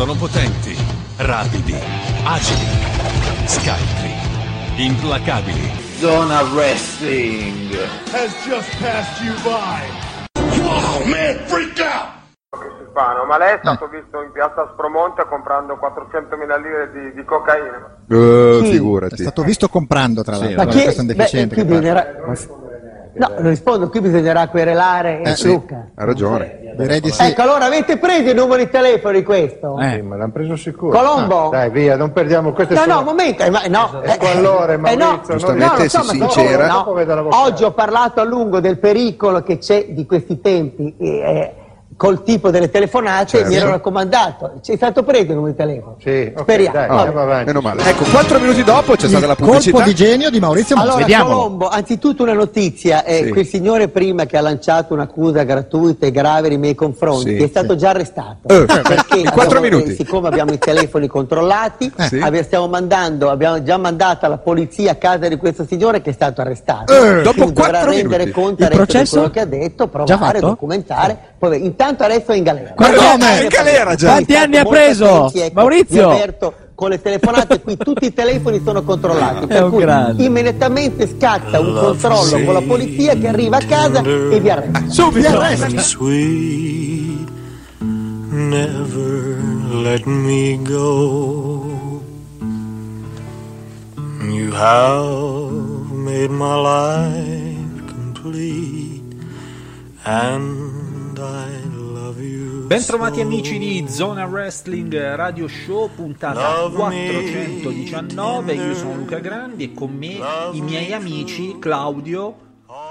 Sono potenti, rapidi, agili, scaltri, implacabili. Zona Wrestling. has just passed you by. Wow, man, freak out! Spano, ma lei è stato visto in piazza Spromonte comprando 400.000 lire di, di cocaina. Eh, Chi? figurati. È stato visto comprando, tra l'altro. Ma Ma chi- questo è un beh, deficiente. qui che parla. bisognerà... No, rispondo, qui bisognerà querelare Eh, sì. Luca. Ha ragione. Direi di sì. Ecco, allora avete preso i numeri di telefono di questo? Eh. ma l'hanno preso sicuro. Colombo? Ah, dai, via, non perdiamo queste No, no, sono- un momento, eh, ma- no. È squallore, eh, no, Giustamente no, non so, si ma- sincera. no. Oggi ho parlato a lungo del pericolo che c'è di questi tempi eh, col tipo delle telefonate Certo. mi ero raccomandato. C'è stato preso il numero di telefono? Sì, ok, Speriamo. dai, andiamo avanti. Meno male. Ecco, quattro minuti dopo c'è stata la Il colpo pubblicità. di genio di Maurizio Mosca. Allora, Vediamolo. Colombo, anzitutto una notizia, eh, Sì. quel signore prima che ha lanciato un'accusa gratuita e grave nei miei confronti Sì, è stato già arrestato. Eh, perché in quattro minuti. eh, siccome abbiamo i telefoni controllati, Eh. Sì. abbiamo, stiamo mandando, abbiamo già mandato la polizia a casa di questo signore che è stato arrestato. Eh, dopo Quindi dovrà quattro rendere minuti. conto processo? quello che ha detto, provare, documentare, poi intanto adesso è in galera. Ma come? In galera già. Quanti anni ha preso? Maurizio? Vi avverto, con le telefonate qui tutti i telefoni sono controllati, per un cui grande. immediatamente scatta un controllo con la polizia che arriva a casa e vi arresta. Subito. Vi arresta. sweet, never let me go. You have made my life complete, and I. Bentrovati amici di Zona Wrestling Radio Show, puntata 419. Io sono Luca Grandi e con me i miei amici Claudio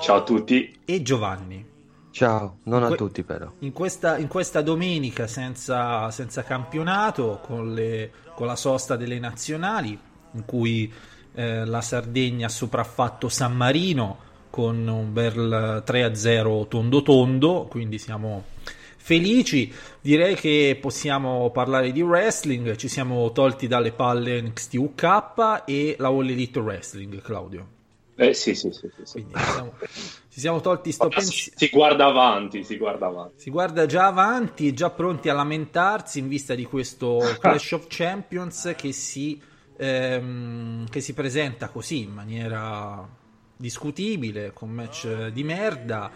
Ciao a tutti. e Giovanni. Ciao, non a Que- tutti però. In questa, in questa domenica senza, senza campionato, con, le- con la sosta delle nazionali, in cui eh, la Sardegna ha sopraffatto San Marino con un bel 3-0 tondo tondo, quindi siamo felici. Direi che possiamo parlare di wrestling, ci siamo tolti dalle palle NXT UK e la All Elite Wrestling, Claudio. Eh sì, sì, sì. sì, sì. Siamo, ci siamo tolti sto si, pensiero. si guarda avanti, si guarda avanti. Si guarda già avanti, già pronti a lamentarsi in vista di questo Clash of Champions che si, ehm, che si presenta così in maniera discutibile, con match di merda,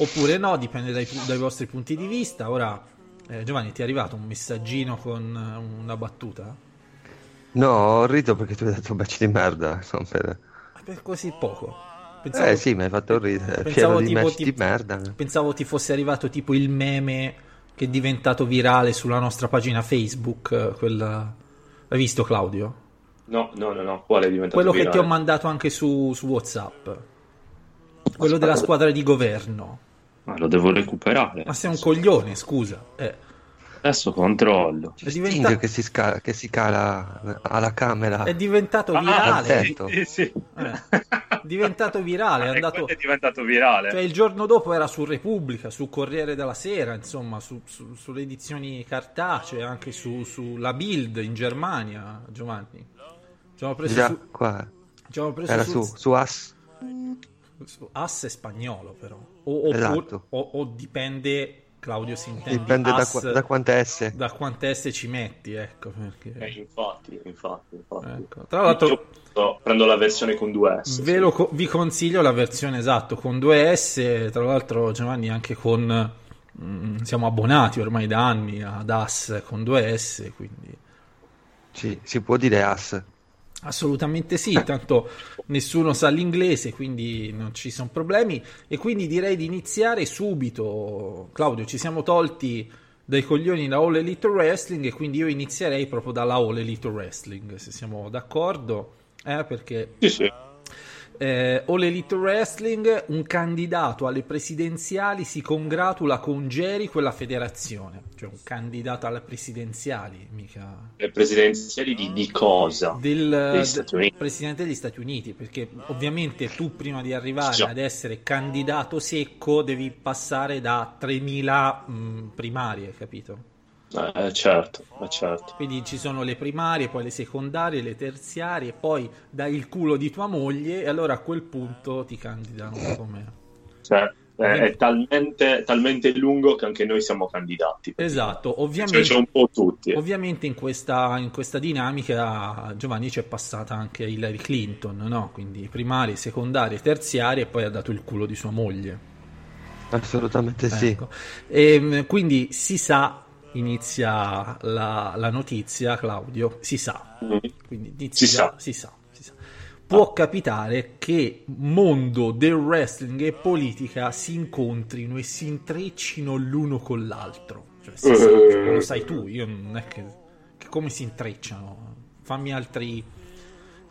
oppure no, dipende dai, dai vostri punti di vista. Ora, eh, Giovanni, ti è arrivato un messaggino con eh, una battuta? No, ho riso perché tu hai detto baci di merda. non per- Ah, Per così poco. Eh sì, mi hai fatto ridere. pensavo di tipo ti- di merda. Pensavo ti fosse arrivato tipo il meme che è diventato virale sulla nostra pagina Facebook. Quella... Hai visto Claudio? No, no, no, no. Quale è diventato Quello che virale? ti ho mandato anche su, su WhatsApp. Quello della squadra di governo. Ma lo devo recuperare. Ma sei un coglione, scusa. Eh, Adesso controllo. è, Sting diventa- che si, sca- che si cala alla camera. è diventato Ah, virale. certo. sì, sì. Eh, è diventato virale. È E andato... è diventato virale. Cioè, il giorno dopo era su Repubblica, su Corriere della Sera, insomma, su- su- sulle edizioni cartacee, anche su- sulla Bild in Germania, Giovanni. Ci hanno preso Già, su, qua. ci hanno preso Era su, su As. Asse spagnolo, però. O, oppure- Esatto. o- o dipende, Claudio, si intende Dipende da, qua- da quante S. da quante S ci metti, ecco. Perché... Eh, infatti, infatti, infatti. Ecco. Tra l'altro, Io prendo- la versione con due S. Ve lo co- vi consiglio la versione esatto con due S. Tra l'altro, Giovanni, anche con mm, siamo abbonati ormai da anni ad AS con due S. Quindi Sì, si può dire As. Assolutamente sì. Tanto nessuno sa l'inglese, quindi non ci sono problemi. E quindi direi di iniziare subito. Claudio, ci siamo tolti dai coglioni la All Elite Wrestling. E quindi io inizierei proprio dalla All Elite Wrestling, se siamo d'accordo. Eh, perché Sì, sì. Eh, All Elite Wrestling, un candidato alle presidenziali si congratula con Jericho e la federazione. Cioè un candidato alle presidenziali, mica Le presidenziali di, di cosa? del, del presidente degli Stati Uniti. Perché ovviamente tu prima di arrivare Già. ad essere candidato secco devi passare da 3000 mh, primarie, capito? Eh, certo, eh, certo. Quindi ci sono le primarie, poi le secondarie, le terziarie, poi dai il culo di tua moglie e allora a quel punto ti candidano come... Cioè, è, è talmente, talmente lungo che anche noi siamo candidati. Esatto, ovviamente, Cioè, c'è un po' tutti. ovviamente in, questa, in questa dinamica Giovanni c'è passata anche Hillary Clinton, no? quindi primarie, secondarie, terziarie e poi ha dato il culo di sua moglie. Assolutamente sì. Ecco. E, quindi si sa, inizia la, la notizia, Claudio, si sa. Quindi inizia, Si sa. si sa, si sa. Può capitare che mondo del wrestling e politica si incontrino e si intreccino l'uno con l'altro. Cioè, si sa, Eh. lo sai tu, io non è che, che come si intrecciano. Fammi altri,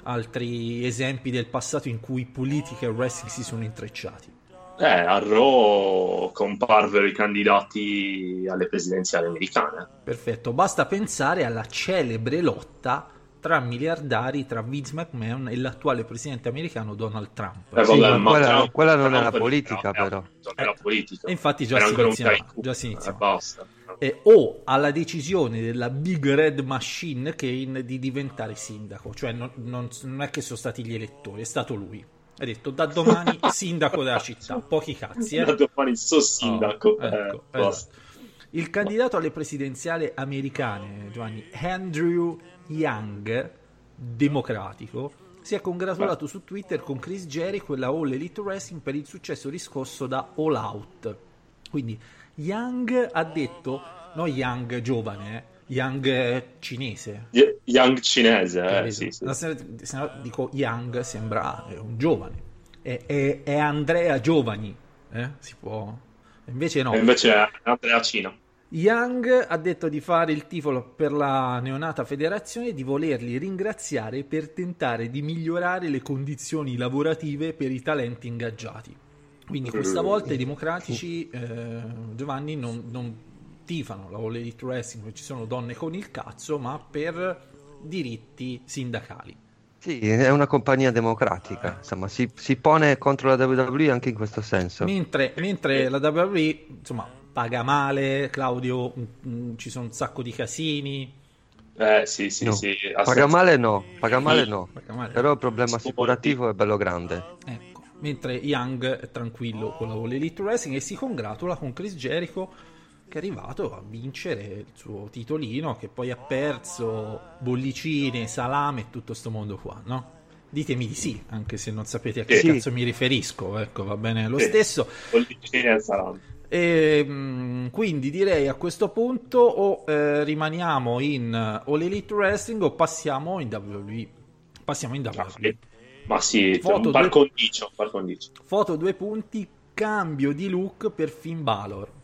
altri esempi del passato in cui politica e wrestling si sono intrecciati. Eh, a Raw comparvero i candidati alle presidenziali americane. Perfetto, basta pensare alla celebre lotta tra miliardari tra Vince McMahon e l'attuale presidente americano Donald Trump. Eh, Sì, vabbè, quella, Trump- quella non Trump è- politica, era- però. Non era politica. E infatti già Era si iniziava, tycoon. già si iniziava. Eh, basta. E- o alla decisione della Big Red Machine Kane di diventare sindaco, cioè non, non- non è che sono stati gli elettori, è stato lui. Ha detto da domani sindaco della città, pochi cazzi. Eh? Da domani sono sindaco. Oh, ecco, eh, esatto. Il candidato alle presidenziali americane, Giovanni, Andrew Young, democratico, si è congratulato su Twitter con Chris Jericho e la All Elite Wrestling per il successo riscosso da All Out. Quindi Young ha detto, no Young giovane, eh, Young eh, cinese. Y- Young cinese, eh, sì, sì. Se, se no dico Young sembra eh, un giovane. È, è- è Andrea Giovani, eh? si può... Invece no. E invece è Andrea Cina. Young ha detto di fare il tifo per la neonata federazione e di volerli ringraziare per tentare di migliorare le condizioni lavorative per i talenti ingaggiati. Quindi questa volta i democratici, eh, Giovanni, non, non tifano la All Elite Wrestling dove ci sono donne con il cazzo, ma per diritti sindacali. Sì, è una compagnia democratica, insomma, si, si pone contro la WWE anche in questo senso. Mentre, mentre la WWE, insomma, paga male, Claudio, mm, ci sono un sacco di casini. Eh, sì, sì, No. sì. Paga male no, paga male no, Paga male. però il problema assicurativo è bello grande. Ecco, mentre Young è tranquillo con la All Elite Wrestling e si congratula con Chris Jericho che è arrivato a vincere il suo titolino che poi ha perso bollicine, salame e tutto sto mondo qua, no? Ditemi di sì, anche se non sapete a che Sì. cazzo mi riferisco, ecco, va bene lo Sì. stesso. Bollicine e salame. E, mh, quindi direi a questo punto o eh, rimaniamo in uh, All Elite Wrestling o passiamo in WWE. Passiamo in WWE. Ma sì, Foto un par condicio. Foto due punti, cambio di look per Finn Balor.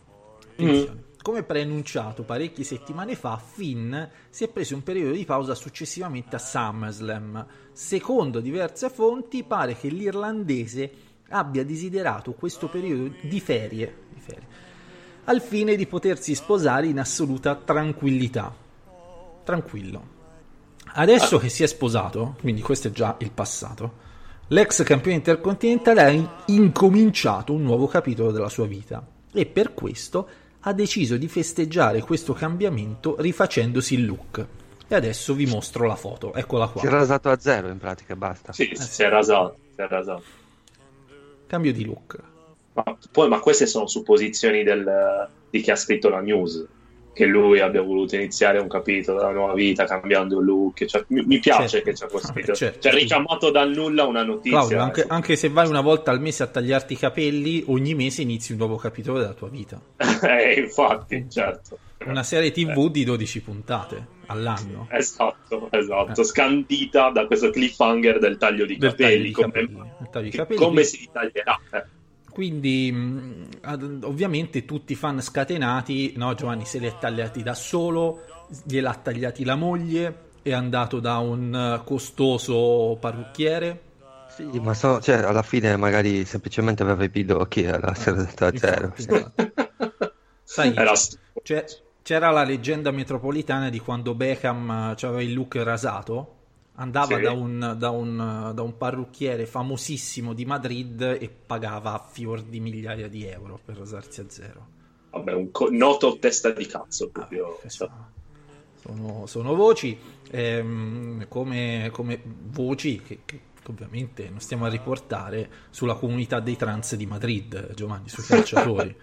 Attenzione. Come preannunciato parecchie settimane fa, Finn si è preso un periodo di pausa successivamente a SummerSlam. Secondo diverse fonti, pare che l'irlandese abbia desiderato questo periodo di ferie, di ferie al fine di potersi sposare in assoluta tranquillità. Tranquillo. Adesso che si è sposato, quindi questo è già il passato, l'ex campione intercontinentale ha in- incominciato un nuovo capitolo della sua vita e per questo ha deciso di festeggiare questo cambiamento rifacendosi il look. E adesso vi mostro la foto, eccola qua. Si è rasato a zero in pratica, basta. Sì, si è rasato, si è rasato. Cambio di look. Ma, poi, ma queste sono supposizioni del- di chi ha scritto la news. Che lui abbia voluto iniziare un capitolo della nuova vita cambiando look. Cioè, mi, mi piace Certo. che c'è questo. Vabbè, certo. Cioè, ricamato dal nulla una notizia. Claudio, anche, anche se vai una volta al mese a tagliarti i capelli, ogni mese inizi un nuovo capitolo della tua vita. eh, infatti, certo. Una serie TV di 12 puntate all'anno. Esatto, esatto. Scandita da questo cliffhanger del taglio di Eh. Del taglio capelli. di come, capelli, taglio di capelli. come si taglierà? eh. Quindi, ad- ovviamente, tutti i fan scatenati, no, Giovanni se li è tagliati da solo, gliel'ha tagliati la moglie, è andato da un eh, costoso parrucchiere. Sì, ma so- cioè, alla fine magari semplicemente aveva i pidocchi e era si era rasato a zero. Sai, c'era la leggenda metropolitana di quando Beckham eh, aveva il look rasato. Andava Sì. da, un, da, un, da un parrucchiere famosissimo di Madrid e pagava fior di migliaia di euro per rasarsi a zero. Vabbè, un co- noto testa di cazzo proprio. cioè. Sono, sono voci ehm, come, come voci che, che ovviamente non stiamo a riportare sulla comunità dei trans di Madrid, Giovanni, sui calciatori,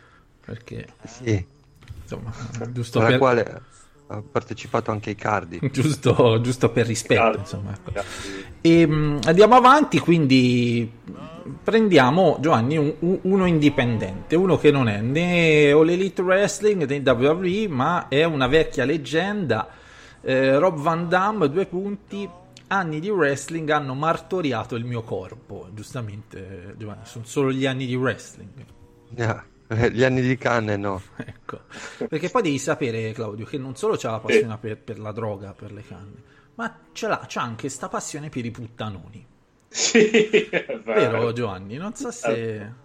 perché Sì, insomma, giusto alla per, quale ha partecipato anche Icardi. giusto, giusto per rispetto, insomma. ecco. E, mh, andiamo avanti, quindi prendiamo Giovanni un- un- uno indipendente, uno che non è né All Elite Wrestling né WWE, ma è una vecchia leggenda. Eh, Rob Van Damme, due punti. Anni di wrestling hanno martoriato il mio corpo. Giustamente, Giovanni, sono solo gli anni di wrestling. Ah, eh, Gli anni di canne no. Ecco. Perché poi devi sapere, Claudio, che non solo c'ha la passione per, per la droga, per le canne, ma ce l'ha, c'ha anche sta passione per i puttanoni. Sì, è Vero, Giovanni? Non so se...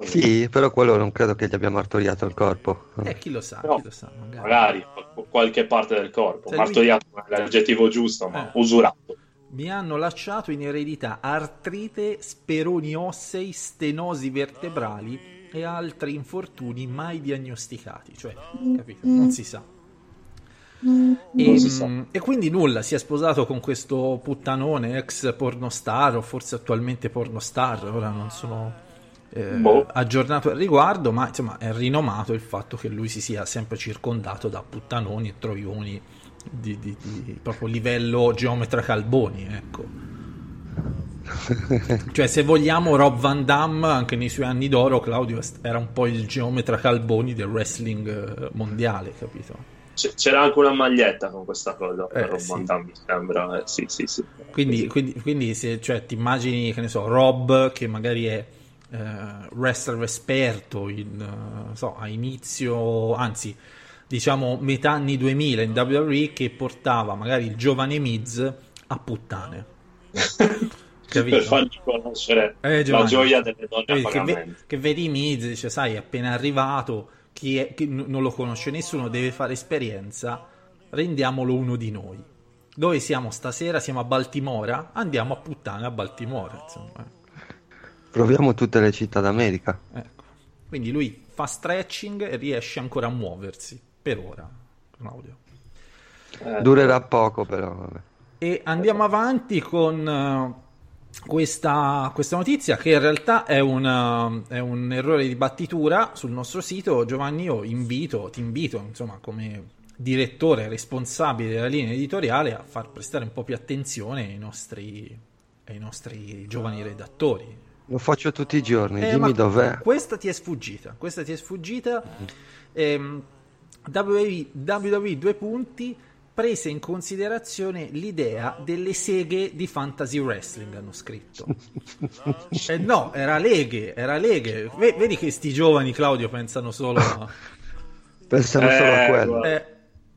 Sì, però quello non credo che gli abbia martoriato il corpo. Eh, chi lo sa, No, chi lo sa, magari. Magari qu- qualche parte del corpo. Se lui- Martoriato non è l'aggettivo giusto, ma Eh. usurato. Mi hanno lasciato in eredità artrite, speroni ossei, stenosi vertebrali e altri infortuni mai diagnosticati. Cioè, capito? Non si sa. E, si sa. mm, e quindi nulla, si è sposato con questo puttanone ex pornostar o forse attualmente pornostar, ora non sono eh, Boh. aggiornato al riguardo, ma insomma è rinomato il fatto che lui si sia sempre circondato da puttanoni e troioni di, di- di proprio livello geometra Calboni, ecco. Cioè, se vogliamo, Rob Van Damme, anche nei suoi anni d'oro, Claudio era un po' il geometra Calboni del wrestling eh, mondiale, capito? C'era anche una maglietta con questa cosa per Eh, Rob sì. Van Damme, mi sembra. Eh, sì, sì, sì. Quindi, quindi, quindi se cioè, ti immagini, che ne so, Rob, che magari è eh, wrestler esperto in, eh, so, a inizio, anzi, diciamo metà anni 2000 in WWE, che portava magari il giovane Miz a puttane. Capito? per fargli conoscere Eh, la gioia delle donne a Vedi, che, ve- pagamento. che vedi Miz, dice, sai, è appena arrivato, chi è- chi non lo conosce nessuno, deve fare esperienza, rendiamolo uno di noi. Dove siamo stasera? Siamo a Baltimora? Andiamo a puttane a Baltimora, insomma. Proviamo tutte le città d'America. Ecco. Quindi lui fa stretching e riesce ancora a muoversi, per ora, Claudio. Eh, Durerà poco però. Vabbè. E andiamo avanti con eh, questa, questa notizia che in realtà è un, eh, è un errore di battitura sul nostro sito. Giovanni, io invito, ti invito, insomma, come direttore responsabile della linea editoriale a far prestare un po' più attenzione ai nostri, ai nostri giovani redattori. Lo faccio tutti i giorni, Eh, dimmi dov'è. Questa ti è sfuggita. Questa ti è sfuggita. Ehm, WWE, WWE due punti prese in considerazione l'idea delle seghe di fantasy wrestling hanno scritto eh no era leghe era leghe V- vedi che sti giovani Claudio pensano solo a... Pensano solo a Eh, quello. Eh,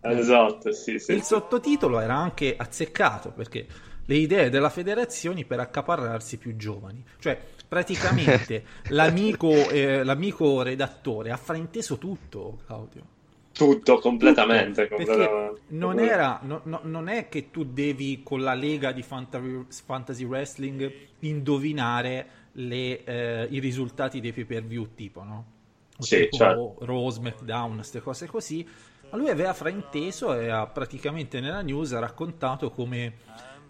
Esatto, sì, sì. il sottotitolo era anche azzeccato perché le idee della federazione per accaparrarsi più giovani. Cioè, praticamente l'amico, eh, l'amico redattore ha frainteso tutto, Claudio. Tutto, completamente. Perché completamente. non, era, no- no- non è che tu devi con la lega di fantasy, fantasy wrestling indovinare le, eh, i risultati dei pay per view, tipo, no? O Sì, tipo certo. Raw, SmackDown, queste cose così. Ma lui aveva frainteso e ha praticamente nella news raccontato come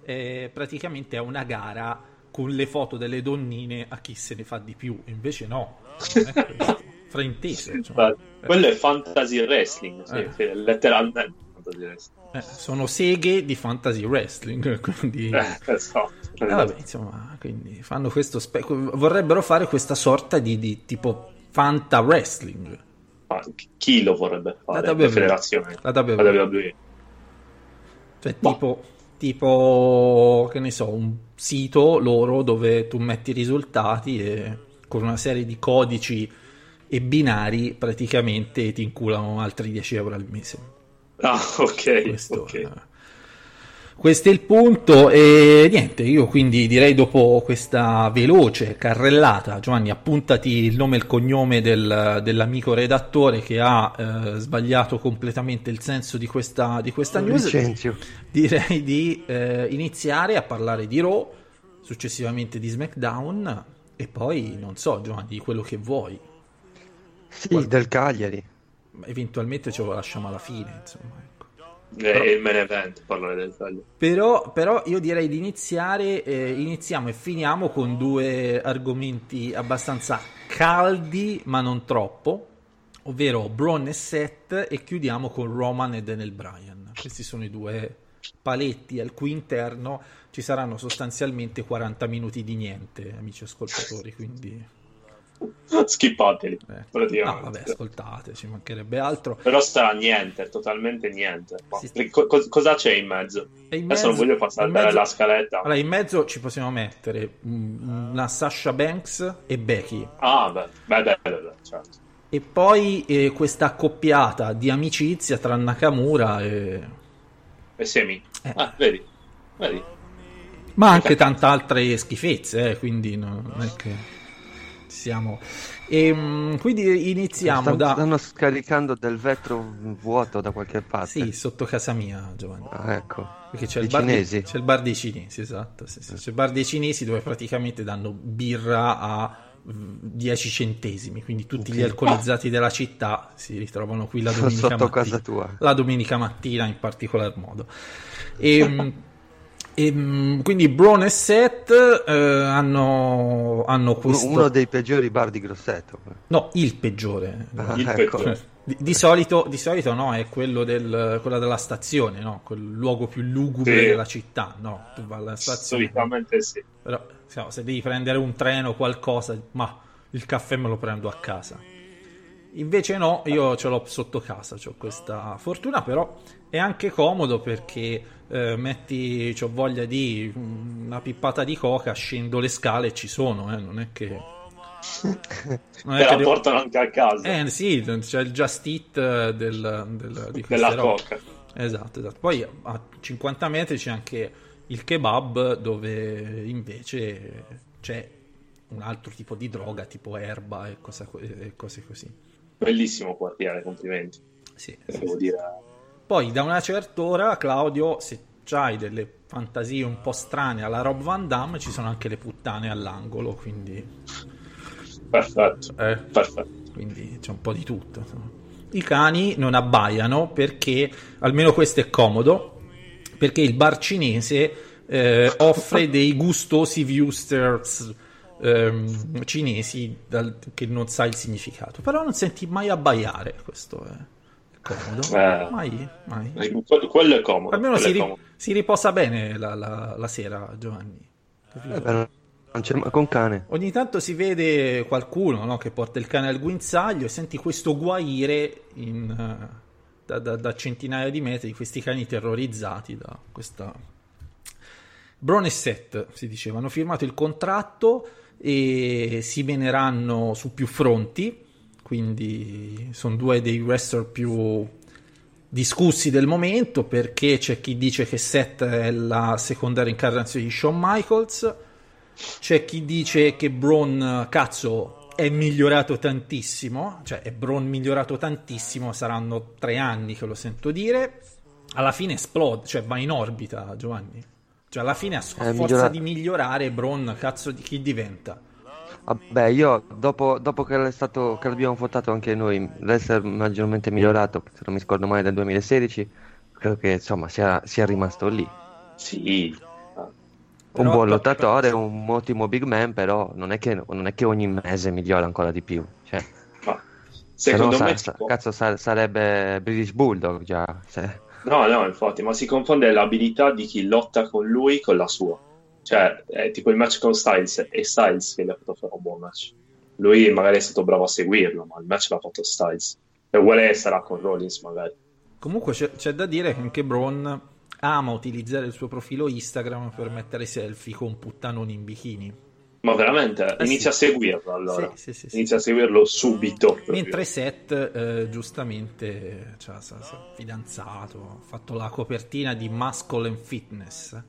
eh, praticamente è una gara con le foto delle donnine a chi se ne fa di più. Invece no, frainteso. insomma. Infatti, Quello è fantasy wrestling, sì, Eh. sì, letteralmente fantasy wrestling. Eh, sono seghe di fantasy wrestling, quindi... Eh, esatto. Eh, vabbè, insomma, quindi fanno questo spe- vorrebbero fare questa sorta di, di tipo fanta wrestling. Ma chi lo vorrebbe fare? La La, WWE. federazione. La WWE. La WWE. Cioè, Boh. tipo, tipo, che ne so, un sito loro dove tu metti i risultati e con una serie di codici e binari praticamente ti inculano altri 10 euro al mese. Ah, ok. Questo, ok. eh, questo è il punto e niente, io quindi direi dopo questa veloce carrellata, Giovanni, appuntati il nome e il cognome del- dell'amico redattore che ha eh, sbagliato completamente il senso di questa, di questa news. Licenzio. Direi di eh, iniziare a parlare di Raw, successivamente di SmackDown e poi, non so, Giovanni, di quello che vuoi. Sì, del Cagliari. Eventualmente ce lo lasciamo alla fine, insomma. ecco. È il main event, parlare del taglio. Però, però io direi di iniziare, eh, iniziamo e finiamo con due argomenti abbastanza caldi, ma non troppo, ovvero Braun e Seth, e chiudiamo con Roman e Daniel Bryan. Questi sono i due paletti al cui interno ci saranno sostanzialmente 40 minuti di niente, amici ascoltatori, quindi... Skippateli, Eh. No, vabbè, ascoltate, ci mancherebbe altro. Però sta niente, totalmente niente. Ma co- co- cosa c'è in mezzo? In Adesso non mezzo- voglio passare mezzo- la scaletta. Allora, in mezzo ci possiamo mettere una Sasha Banks e Becky. Ah, beh, beh, beh, beh, beh, certo. E poi eh, questa accoppiata di amicizia tra Nakamura e... E Semi. Eh. Ah, vedi, vedi. Ma anche tante altre schifezze, eh, quindi no- non è che siamo... E, mm, quindi iniziamo Stanno, da... stanno scaricando del vetro vuoto da qualche parte. Sì, sotto casa mia, Giovanni. Ah, ecco. Perché c'è il? Dei, c'è il bar dei cinesi, esatto. sì, sì. C'è il bar dei cinesi dove praticamente danno birra a mm, 10 centesimi, quindi tutti gli alcolizzati della città si ritrovano qui la domenica Sotto mattina. casa tua. La domenica mattina in particolar modo. E, e, mm, quindi Braun e Seth eh, hanno, hanno Uno, questo... uno dei peggiori bar di Grosseto. No, il peggiore. Ah, Il ecco. peggiore. Di, di solito, di solito no, è quello del, quella della stazione, no? Quel luogo più lugubre Sì. della città, no? Tu vai alla stazione. Solitamente sì. Però se, no, se devi prendere un treno o qualcosa, ma il caffè me lo prendo a casa. Invece no, io ce l'ho sotto casa, ho questa fortuna, però è anche comodo perché eh, metti, ho voglia di una pippata di coca, scendo le scale e ci sono, eh, non è che... Non Te la devo- portano anche a casa. eh sì, c'è il Just Eat eh, del, del- Della coca. Esatto, esatto. Poi a 50 metri c'è anche il kebab dove invece c'è un altro tipo di droga, tipo erba e, cosa- e cose così. Bellissimo quartiere, complimenti. Sì, Devo dire. Poi da una certa ora, Claudio, se hai delle fantasie un po' strane alla Rob Van Damme, ci sono anche le puttane all'angolo, quindi... Perfetto. Eh, Perfetto. quindi c'è un po' di tutto. insomma. I cani non abbaiano perché, almeno questo è comodo, perché il bar cinese eh, offre dei gustosi Wusters ehm, cinesi dal- che non sai il significato. Però non senti mai abbaiare, questo è comodo. Eh. Mai, mai. Eh, Quello, è comodo. Almeno si, è ri- comodo. si riposa bene la, la- la sera, Giovanni. Eh, un cane. Ogni tanto si vede qualcuno no, che porta il cane al guinzaglio e senti questo guaire in, eh, da, da- da centinaia di metri di questi cani terrorizzati da questa... Braun e Seth, si diceva, hanno firmato il contratto e si veneranno su più fronti, quindi sono due dei wrestler più discussi del momento perché c'è chi dice che Seth è la seconda reincarnazione di Shawn Michaels, c'è chi dice che Braun, cazzo, è migliorato tantissimo, cioè è Braun migliorato tantissimo, saranno tre anni che lo sento dire, alla fine esplode, cioè va in orbita Giovanni, cioè alla fine a forza migliora- di migliorare Braun, cazzo di chi diventa? Vabbè, io dopo, dopo che, è stato, che l'abbiamo votato anche noi, l'essere maggiormente migliorato, se non mi scordo mai, del 2016, credo che insomma sia, sia rimasto lì. Sì. Un Però- buon lottatore, un ottimo big man, però non è che, non è che ogni mese migliora ancora di più. Cioè, Ma se no secondo me. sa- può- cazzo sa- sarebbe British Bulldog già. se- No, no, infatti, ma si confonde l'abilità di chi lotta con lui con la sua. Cioè, è tipo il match con Styles, è Styles che gli ha fatto fare un buon match. Lui magari è stato bravo a seguirlo, ma il match l'ha fatto Styles. E uguale sarà con Rollins, magari. Comunque c'è, c'è da dire che anche Braun ama utilizzare il suo profilo Instagram per mettere selfie con puttanoni in bikini. Ma veramente, Eh inizia sì. a seguirlo allora. Sì, sì. Inizia a seguirlo subito. Mentre Seth, eh, giustamente, cioè, sa- sa- fidanzato, ha fatto la copertina di Muscle and Fitness.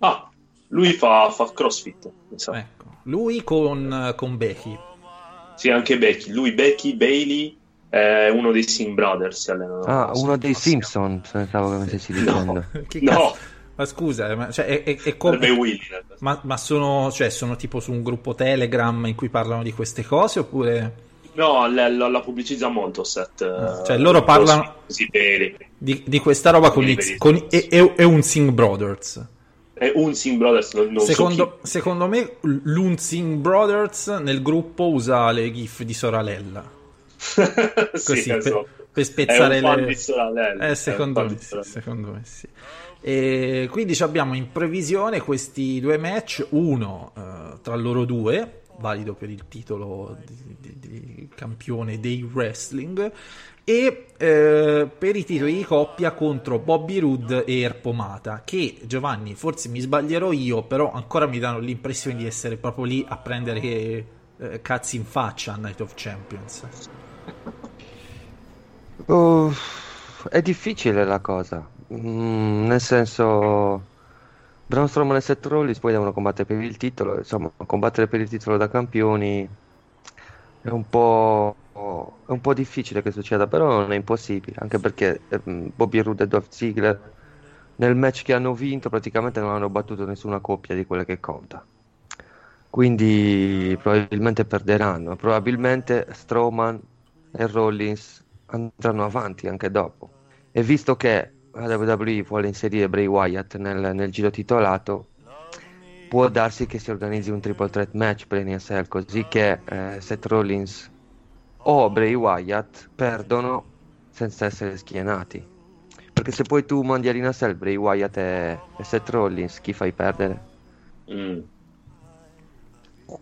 Ah, lui fa, fa crossfit. mi. Ecco, lui con, con Becky. Sì, anche Becky. Lui, Becky, Bailey, è uno dei Sim Brothers. Si allenano. Ah, uno dei Simpson, pensavo che stessi dicendo. No. cazzo? Ma scusa, eh, ma, cioè, è, è- è come- ma, ma sono, cioè, sono tipo su un gruppo Telegram in cui parlano di queste cose oppure... No, la, la- la pubblicizza molto set. eh, Cioè, loro parlano di, di questa roba con, i, Vedi, con i- e, e- e un Sing Brothers. È un Sing Brothers, non, non so Secondo, secondo me l'Unsing Brothers nel gruppo usa le gif di Soralella. Così, sì, per, esatto. per spezzare un fan le... di Soralella, Eh, secondo, me di sì, secondo me sì. E quindi abbiamo in previsione questi due match, uno eh, tra loro due, valido per il titolo di, di- di campione dei wrestling, e eh, per i titoli di coppia contro Bobby Roode e Erpomata, che Giovanni, forse mi sbaglierò io, però ancora mi danno l'impressione di essere proprio lì a prendere eh, cazzi in faccia a Night of Champions. Uff, è difficile la cosa, Mm, nel senso, Braun Strowman e Seth Rollins poi devono combattere per il titolo, insomma, combattere per il titolo da campioni è un po', è un po' difficile che succeda, però non è impossibile, anche perché ehm, Bobby Roode e Dolph Ziggler nel match che hanno vinto praticamente non hanno battuto nessuna coppia di quelle che conta. Quindi probabilmente perderanno, probabilmente Strowman e Rollins andranno avanti anche dopo. E visto che la WWE vuole inserire Bray Wyatt nel, nel giro titolato, può darsi che si organizzi un triple threat match per NSL così che eh, Seth Rollins o Bray Wyatt perdono senza essere schienati. Perché se poi tu mandi all'NSL Bray Wyatt e, e Seth Rollins, chi fai perdere? Mm.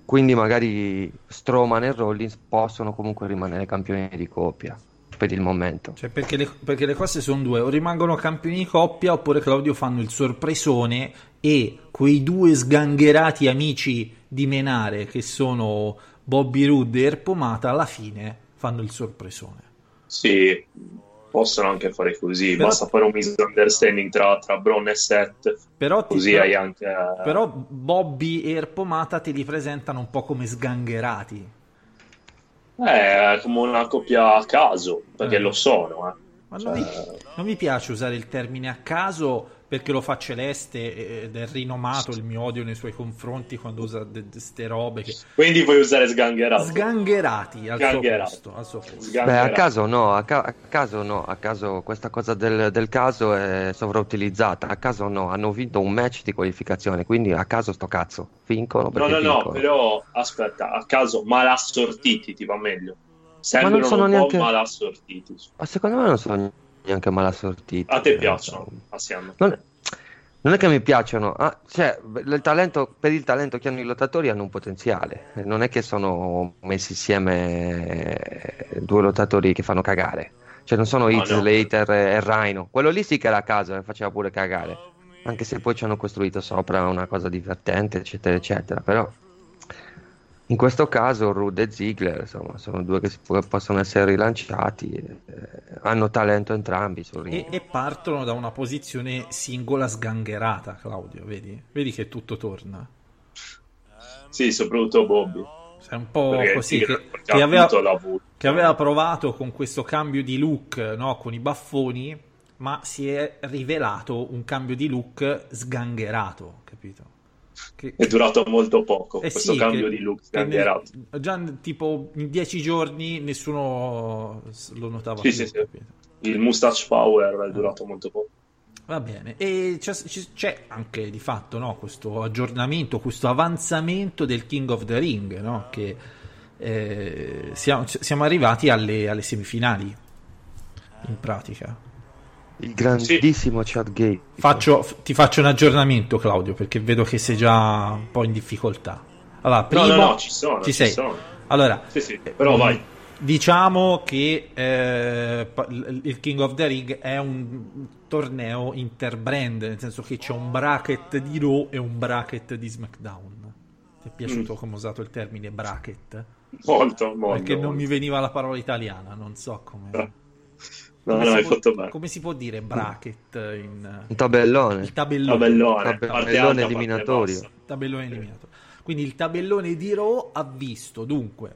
Quindi magari Strowman e Rollins possono comunque rimanere campioni di coppia per il momento. Cioè, perché le, perché le cose sono due, o rimangono campioni di coppia oppure Claudio fanno il sorpresone e quei due sgangherati amici di Menare che sono Bobby Roode e Erpomata alla fine fanno il sorpresone. Sì, possono anche fare così. Però- Basta fare un misunderstanding tra, tra Braun e Seth. Però, Così però- hai anche. eh, però Bobby e Erpomata te li presentano un po' come sgangherati. Eh, come una coppia a caso, perché Eh. lo sono. Eh. Ma non, mi, non mi piace usare il termine a caso perché lo fa Celeste ed è rinomato il mio odio nei suoi confronti quando usa queste robe che... Quindi puoi usare sgangherato. Sgangherati al Sgangherati. suo posto. Al suo posto. Beh, a caso no, a, ca- a caso no, a caso questa cosa del, del caso è sovrautilizzata, a caso no, hanno vinto un match di qualificazione, quindi a caso sto cazzo, vincono No, perché no, no, vincono. però aspetta, a caso malassortiti ti va meglio. Sembrano sono un po' neanche- malassortiti. Ma secondo me non sono neanche malassortiti. A te eh, piacciono, assieme. Non è, non è che mi piacciono, ah, cioè, il talento, per il talento che hanno i lottatori hanno un potenziale, Eh, non è che sono messi insieme eh, due lottatori che fanno cagare, cioè non sono No, Heath no. Slater e Rhino, quello lì sì che era a caso e faceva pure cagare, anche se poi ci hanno costruito sopra una cosa divertente, eccetera, eccetera, però in questo caso Rude e Ziggler insomma, sono due che si può- possono essere rilanciati, eh, hanno talento entrambi. E, e partono da una posizione singola sgangherata, Claudio, vedi? Vedi che tutto torna. Sì, soprattutto Bobby. È un po' Perché così sì, che, che aveva, che aveva provato con questo cambio di look, no? con i baffoni, ma si è rivelato un cambio di look sgangherato, capito? Che, È durato molto poco Eh questo sì, cambio di look che nel- già tipo in dieci giorni nessuno lo notava Sì, più, sì, sì. Il mustache power è durato molto poco. Va bene, e c'è, c'è anche di fatto no, questo aggiornamento, questo avanzamento del King of the Ring, no? che eh, siamo, siamo arrivati alle, alle semifinali, in pratica. Il grandissimo Chad Gate. Faccio, ti faccio un aggiornamento, Claudio, perché vedo che sei già un po' in difficoltà. Allora, primo, no, no, ci sono, ci ci sei. sono. Allora, Sì, sì, però mm, vai. Diciamo che eh, il King of the Ring è un torneo interbrand, nel senso che c'è un bracket di Raw e un bracket di SmackDown. Ti è piaciuto Mm. come ho usato il termine bracket? Molto, molto. Perché non molto. mi veniva la parola italiana, non so come. No, come no, si hai può- fatto bene. Come si può dire bracket in Un tabellone. il tabellone? Tabellone, tabellone eliminatorio. tabellone eliminato. Quindi il tabellone di Raw ha visto dunque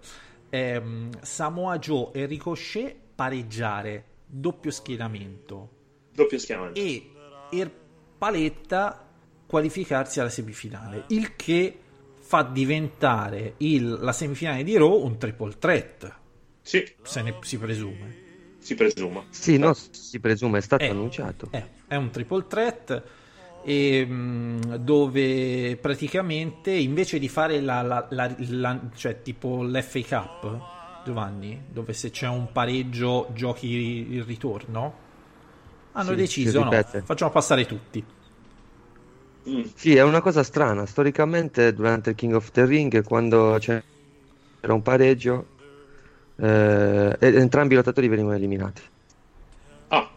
ehm, Samoa Joe e Ricochet pareggiare doppio schienamento Doppio schiamamento. e Er Paletta qualificarsi alla semifinale, il che fa diventare il- la semifinale di Raw un triple threat. Sì. Se ne si presume. Si presume. Sì, no, si presume, è stato Eh, annunciato. Eh, è un triple threat e, mh, dove praticamente invece di fare la, la- la- la- cioè tipo l'FA Cup, Giovanni, dove se c'è un pareggio giochi il ritorno, hanno Sì, deciso no, facciamo passare tutti. Sì, è una cosa strana. Storicamente, durante il King of the Ring, quando c'era un pareggio, eh, entrambi i lottatori venivano eliminati. Ah.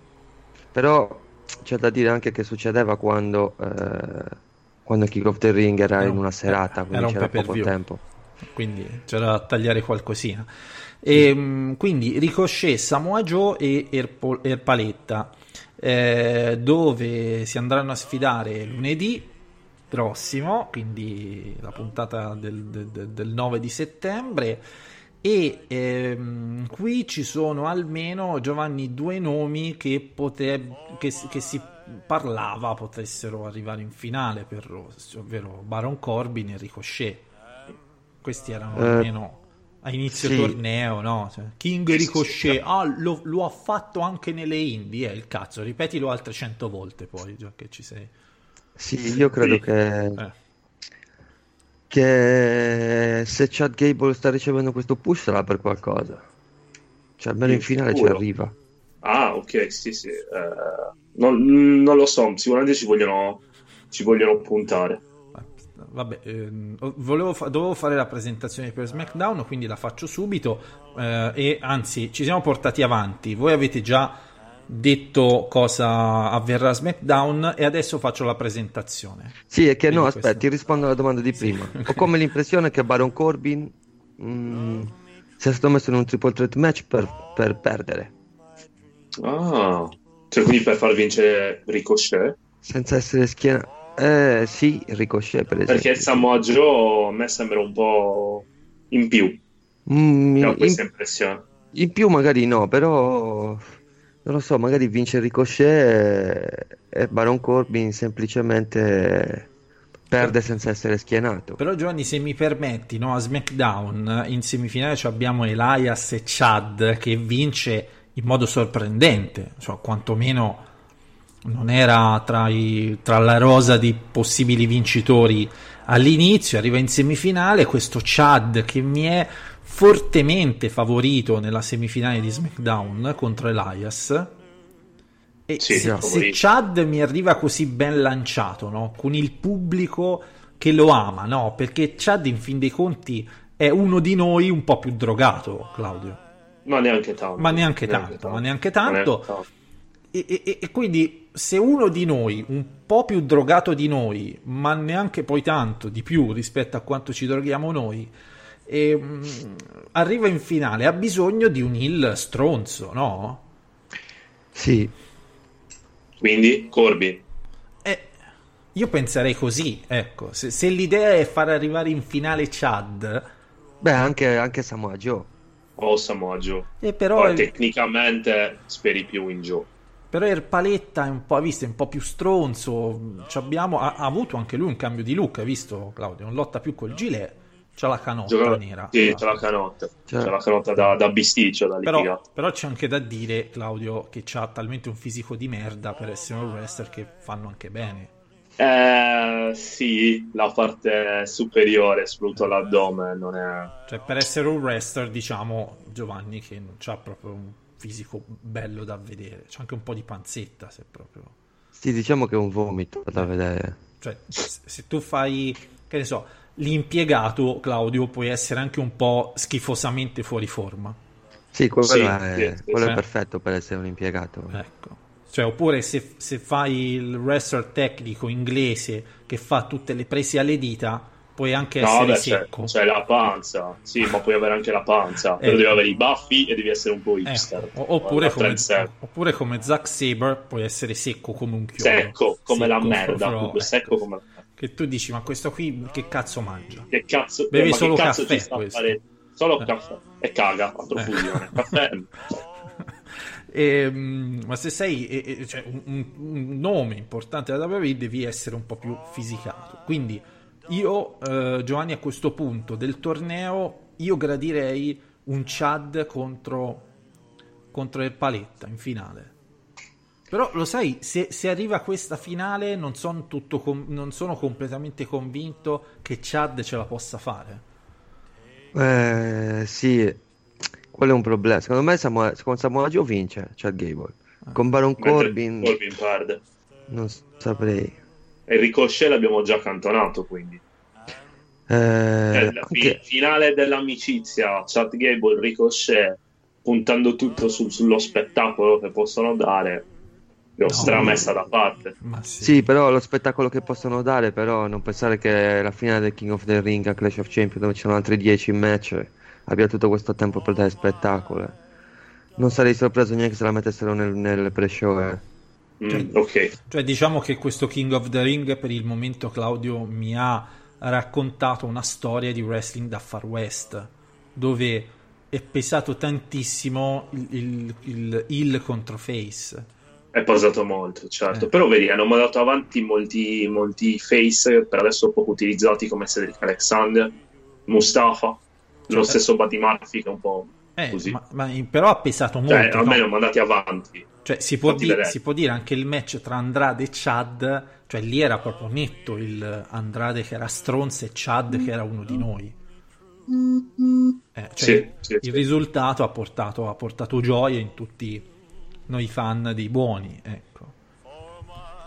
Però c'è da dire anche che succedeva quando, eh, quando il King of the Ring era Era in un- una serata, quindi era un c'era poco tempo. quindi c'era da tagliare qualcosina. E, mh, quindi Ricochet, Samoa Joe e Erpo- Erpaletta, eh, dove si andranno a sfidare lunedì prossimo, quindi la puntata del- del- del 9 di settembre. E ehm, qui ci sono almeno Giovanni due nomi che, pote- che, si- che si parlava potessero arrivare in finale per Ross, ovvero Baron Corbin e Ricochet. Questi erano Eh, almeno a inizio sì. torneo, no? Cioè, King e Ricochet, ah, lo, lo ha fatto anche nelle indie, eh, il cazzo, ripetilo altre cento volte poi, già che ci sei. Sì, io credo che, Eh. Che se Chad Gable sta ricevendo questo push sarà per qualcosa. Cioè, almeno in finale ci arriva. Ah, ok, sì, sì. eh, non, non lo so, sicuramente ci vogliono, ci vogliono puntare. Vabbè, ehm, volevo fa- dovevo fare la presentazione per SmackDown, quindi la faccio subito. eh, e anzi, ci siamo portati avanti. Voi avete già detto cosa avverrà a SmackDown e adesso faccio la presentazione. Sì, è che no, Quindi aspetta, questo- ti rispondo alla domanda di prima. Ho come l'impressione che Baron Corbin mm, sia stato messo in un triple threat match per, per perdere, Ah, cioè quindi per far vincere Ricochet? senza essere schiena. Eh sì, Ricochet per esempio. Perché il Samoa Joe a me sembra un po' in più. Mm, Ho in, questa impressione. in più magari no, però non lo so, magari vince Ricochet e, Baron Corbin semplicemente perde senza essere schienato. Però Giovanni, se mi permetti, no, a SmackDown in semifinale abbiamo Elias e Chad che vince in modo sorprendente, cioè quantomeno non era tra, i- tra la rosa di possibili vincitori all'inizio, arriva in semifinale questo Chad che mi è fortemente favorito nella semifinale di SmackDown contro Elias. E Sì, se, se. Chad mi arriva così ben lanciato, no? con il pubblico che lo ama, no? perché Chad in fin dei conti è uno di noi un po' più drogato, Claudio. Ma neanche tanto. Ma neanche tanto, ma neanche tanto. Neanche tanto. E, e- e quindi se uno di noi, un po' più drogato di noi, ma neanche poi tanto di più rispetto a quanto ci droghiamo noi, ehm, arriva in finale, ha bisogno di un heal stronzo, no? Sì, Quindi Corbin. Eh, io penserei così, ecco, se, se l'idea è far arrivare in finale Chad, beh, anche, anche Samoa Joe. o Samoa Joe. e però, Poi tecnicamente speri più in Joe. però Erpaletta è un po', visto, è un po' più stronzo, ci abbiamo, ha, ha avuto anche lui un cambio di look, hai visto Claudio, non lotta più col gilet, c'ha la canotta Gioca- nera. Sì, c'è la canotta. Cioè- C'è la canotta da, da bisticcio, da Però, però c'è anche da dire, Claudio, che ha talmente un fisico di merda per essere un wrestler che fanno anche bene. Eh, sì, la parte superiore, soprattutto l'addome, non è... Cioè, per essere un wrestler, diciamo, Giovanni, che non c'ha proprio un fisico bello da vedere. C'è anche un po' di panzetta, se proprio... Sì, diciamo che è un vomito da vedere. Cioè, se tu fai, che ne so, l'impiegato, Claudio, puoi essere anche un po' schifosamente fuori forma. Sì, quello, Sì, è, sì, quello sì. è perfetto per essere un impiegato. Ecco. Cioè, oppure se, se fai il wrestler tecnico inglese che fa tutte le prese alle dita, puoi anche No, essere c'è, secco. c'è la panza. Sì, ma puoi avere anche la panza. Però Eh. devi avere i baffi e devi essere un po' Eh, hipster. o- oppure, La come, oppure come Zack Saber puoi essere secco come un chiodo. Secco, come la Secco, merda. però, proprio, eh, secco come la merda. Che tu dici, ma questo qui che cazzo mangia? Che cazzo... Bevi eh, solo cazzo caffè, questo. fare? Solo Eh. caffè. E caga a profusione. Caffè... Ehm, ma se sei eh, eh, cioè, un, un- un nome importante da WWE devi essere un po' più fisicato. Quindi io, eh, Giovanni, a questo punto del torneo, io gradirei un Chad contro, contro il Paletta in finale. Però lo sai, se, se arriva questa finale non, son tutto com- non sono completamente convinto che Chad ce la possa fare. Eh, sì, quello è un problema. Secondo me Samoa, con Samoa Joe vince Chad Gable. Con Baron Corbin Corbin perde. non saprei. E Ricochet l'abbiamo già cantonato, quindi. Eh, Cioè, la fi- anche- finale dell'amicizia, Chad Gable, Ricochet, puntando tutto sul- sullo spettacolo che possono dare, l'ho stramessa da parte. Sì, però lo spettacolo che possono dare, però non pensare che la finale del King of the Ring a Clash of Champions, dove ci sono altri 10 match, abbia tutto questo tempo per dare spettacolo. eh. Non sarei sorpreso neanche se la mettessero nel, nel pre-show. eh. Mm, ok. Cioè, diciamo che questo King of the Ring per il momento Claudio mi ha raccontato una storia di wrestling da Far West, dove è pesato tantissimo il, il, il heel contro face. È passato molto, Eh. certo. Però vedi, hanno mandato avanti molti, molti face per adesso poco utilizzati come Cedric Alexander, Mustafa, lo Cioè, stesso Buddy Murphy che è un po' Eh, così. ma, ma- però ha pesato molto. Cioè, no? almeno mandati avanti. Cioè, si può, di- si può dire anche il match tra Andrade e Chad, cioè lì era proprio netto il Andrade che era stronzo e Chad che era uno di noi. Eh, cioè, Sì, sì, il sì. risultato ha portato, ha portato gioia in tutti noi fan dei buoni. Ecco.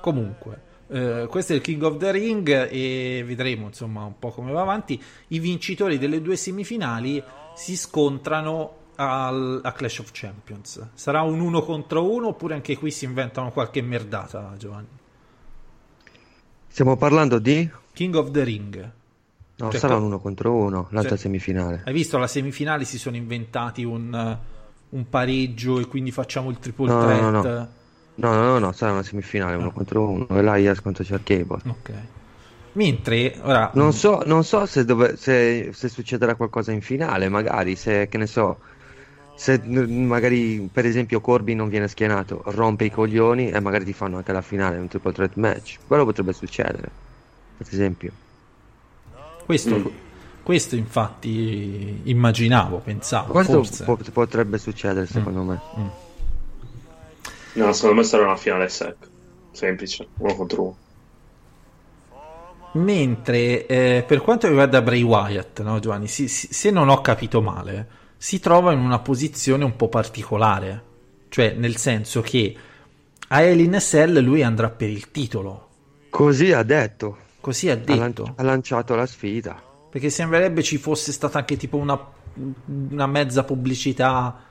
Comunque, eh, questo è il King of the Ring e vedremo insomma un po' come va avanti. I vincitori delle due semifinali si scontrano al- a Clash of Champions. Sarà un uno contro uno oppure anche qui si inventano qualche merdata, Giovanni? Stiamo parlando di... King of the Ring. No, Cioè, sarà un uno contro uno, l'altra Cioè- semifinale. Hai visto alla semifinale si sono inventati un, un pareggio e quindi facciamo il triple No, threat. no, no, no. No, no, no, no, sarà una semifinale, uno contro uno. Elias contro Chad Gable. Ok. Mentre ora Non so, non so se, dove- se- se succederà qualcosa in finale, magari, se, che ne so, se magari per esempio Corby non viene schienato, rompe i coglioni e magari ti fanno anche la finale, un triple threat match. Quello potrebbe succedere, per esempio. questo, Mm. Questo infatti immaginavo, pensavo, Questo forse. po- potrebbe succedere secondo me. No, secondo me sarà una finale sec. Semplice, uno contro uno. Mentre eh, per quanto riguarda Bray Wyatt, no, Giovanni, si- si- se non ho capito male, si trova in una posizione un po' particolare, cioè nel senso che a Hell in a Cell lui andrà per il titolo, Così ha detto, così ha ha, detto, lan- ha lanciato la sfida. Perché sembrerebbe ci fosse stata anche tipo una, una mezza pubblicità.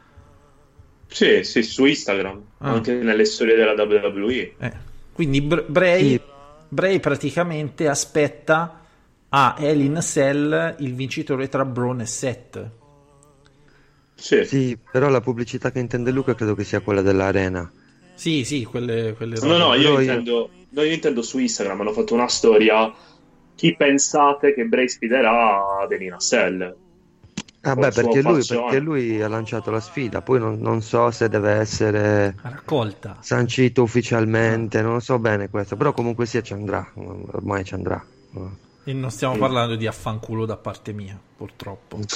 Sì, sì, su Instagram, Ah. anche nelle storie della WWE. eh. Quindi Br- Bray, Sì. Bray praticamente aspetta a Hell in a Cell il vincitore tra Braun e Seth. Sì, Sì, però la pubblicità che intende Luca credo che sia quella dell'arena. Sì, sì, quelle, quelle No, no, io Però io- intendo, no, io intendo su Instagram, hanno fatto una storia. Chi pensate che Bray sfiderà Delina Cell? Ah Col beh, suo perché lui, perché lui ha lanciato la sfida, poi non, non so se deve essere raccolta. sancito ufficialmente, non lo so bene questo, però comunque sia ci andrà, ormai ci andrà. E non stiamo parlando di affanculo da parte mia, purtroppo.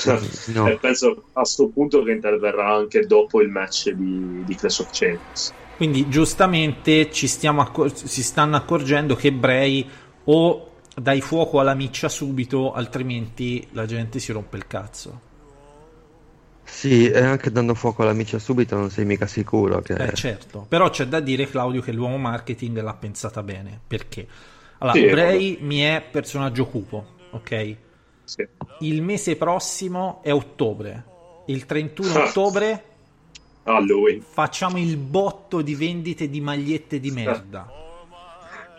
No. E penso a sto punto che interverrà anche dopo il match di, di Clash of Champions. Quindi giustamente ci stiamo accor- si stanno accorgendo che Bray o dai fuoco alla miccia subito, altrimenti la gente si rompe il cazzo. Sì, e anche dando fuoco alla miccia subito non sei mica sicuro che... Eh certo, però c'è da dire Claudio che l'uomo marketing l'ha pensata bene, perché? Allora, Sì, Bray mi è personaggio cupo, ok? Sì. Il mese prossimo è ottobre. Il 31 ottobre Halloween, facciamo il botto di vendite di magliette di merda.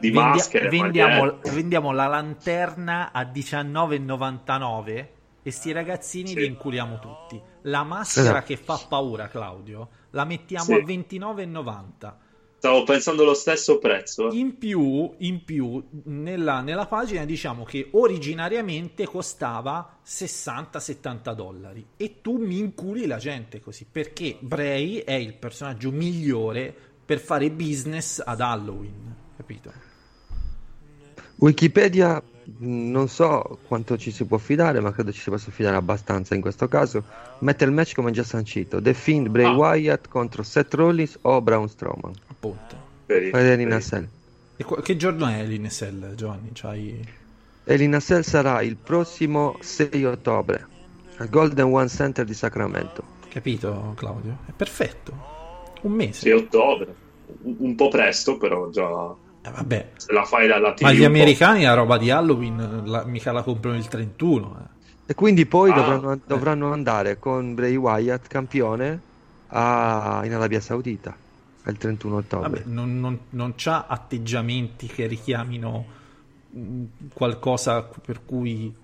Di Vendia- maschere, vendiamo, vendiamo la lanterna a 19,99 e sti ragazzini Sì. li inculiamo tutti. La maschera Esatto. che fa paura, Claudio, la mettiamo Sì. a 29,90. Stavo pensando lo stesso prezzo. eh. In più, in più nella, nella pagina diciamo che originariamente costava 60-70 dollari e tu mi inculi la gente così perché Bray è il personaggio migliore per fare business ad Halloween, capito? Wikipedia non so quanto ci si può fidare, ma credo ci si possa fidare abbastanza in questo caso. Mette il match come già sancito: The Fiend Bray Ah. Wyatt contro Seth Rollins o Braun Strowman. Appunto. Per i- Fede in per i- Assel. E qu- che giorno è l'Inesel, Giovanni? C'hai... E l'Inasel sarà il prossimo 6 ottobre al Golden One Center di Sacramento. Capito, Claudio? È perfetto. Un mese. 6 ottobre. Un po' presto, però già. Eh, vabbè. Se la fai dalla TV. Ma gli americani la roba di Halloween la- mica la comprano il 31. eh. E quindi poi Ah, dovranno, dovranno andare con Bray Wyatt campione a- in Arabia Saudita il 31 ottobre. Vabbè, non, non, non c'ha atteggiamenti che richiamino mh, qualcosa per cui eh,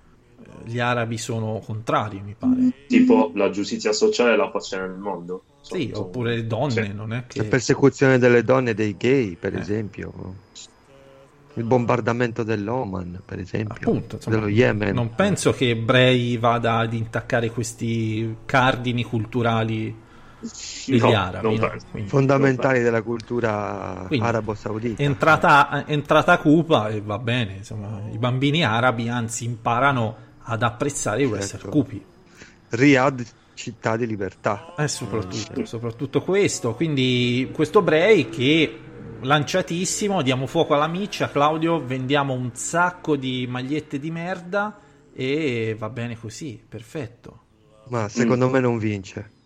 gli arabi sono contrari, mi pare. Tipo la giustizia sociale la pace nel mondo. Sì, oppure le donne, non è che... La persecuzione delle donne e dei gay, per Eh. esempio. Il bombardamento dell'Oman, per esempio. Appunto, insomma, dello Yemen. Non penso che Bray vada ad intaccare questi cardini culturali degli No, arabi. no? Quindi- fondamentali della cultura Quindi, arabo-saudita. entrata, entrata cupa e va bene, insomma, i bambini arabi anzi imparano ad apprezzare i Certo. cupi. Riyadh, città di libertà. Eh, soprattutto, soprattutto questo. Quindi questo Bray che lanciatissimo, diamo fuoco alla miccia, Claudio, vendiamo un sacco di magliette di merda e va bene così, perfetto. Ma secondo me non vince.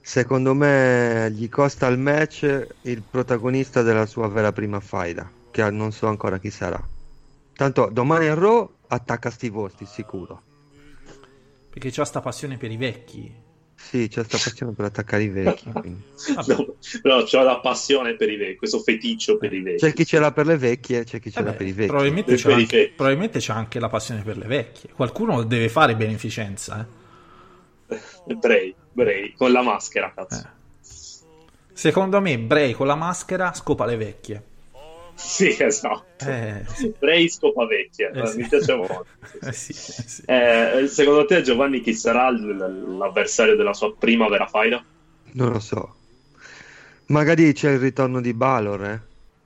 Secondo me gli costa il match il protagonista della sua vera prima faida, che non so ancora chi sarà. Tanto domani a Raw attacca Steve Austin, sicuro. Perché c'ha sta passione per i vecchi. Sì, c'è sta passione per attaccare i vecchi. No, però c'ho la passione per i vecchi, questo feticcio per i vecchi. C'è chi ce l'ha per le vecchie, c'è chi ce l'ha per i vecchi. probabilmente, Per c'ha i anche, vecchi. probabilmente c'ha anche la passione per le vecchie. Qualcuno deve fare beneficenza. eh. Bray, Bray, con la maschera, cazzo. Secondo me, Bray con la maschera scopa le vecchie. Sì, esatto. Eh, sì. Bray scopa vecchie, Eh, sì. mi piace molto. Sì, sì. Eh, secondo te, Giovanni, chi sarà l- l'avversario della sua prima vera faida? Non lo so. Magari c'è il ritorno di Balor, eh?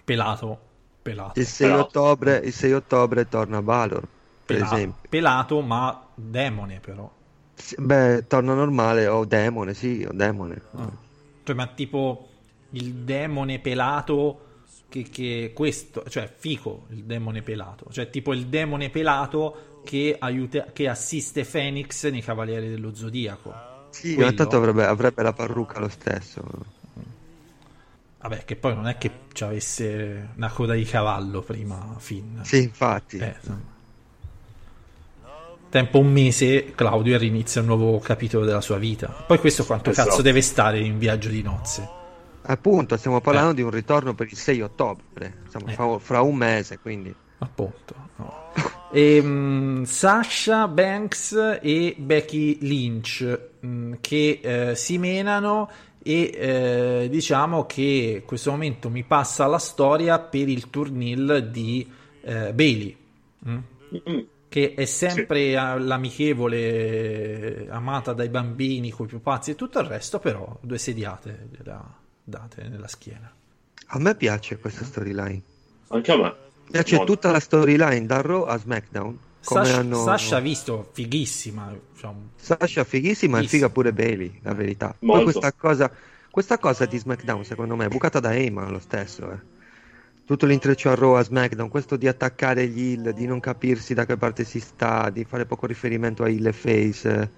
Pelato. Pelato. Il 6 Però- ottobre, il 6 ottobre torna Balor, per Pelato, esempio. pelato, ma demone però. Sì, Beh, torna normale, o demone, sì, o demone. Cioè, ma tipo il demone pelato che, che questo, cioè fico il demone pelato, cioè tipo il demone pelato che aiuta, che assiste Phoenix nei Cavalieri dello Zodiaco. Sì, Quello. tanto avrebbe, avrebbe la parrucca lo stesso. Vabbè, che poi non è che ci avesse una coda di cavallo prima Finn. Sì, infatti. Eh. Tempo un mese, Claudio inizia un nuovo capitolo della sua vita. Poi questo quanto Esatto. cazzo deve stare in viaggio di nozze? Appunto, stiamo parlando di un ritorno per il 6 ottobre, insomma, Eh. fra, fra un mese, quindi. Appunto. no. Ehm, Sasha Banks e Becky Lynch mh, che eh, si menano e eh, diciamo che in questo momento mi passa la storia per il turnil di eh, Bailey mh? Mm. che è sempre eh, l'amichevole eh, amata dai bambini coi più pazzi e tutto il resto però due sediate gliela date nella schiena A me piace questa storyline. Anche a me. Piace Molto. tutta la storyline da Raw a SmackDown. Come Sasha, hanno... Sasha ha visto fighissima diciamo, Sasha fighissima e Fighissima. figa pure Bailey, la verità. Poi questa cosa, questa cosa di SmackDown secondo me è bucata da Heyman lo stesso. eh. Tutto l'intreccio a Raw a SmackDown, questo di attaccare gli heel, di non capirsi da che parte si sta, di fare poco riferimento a heel e face.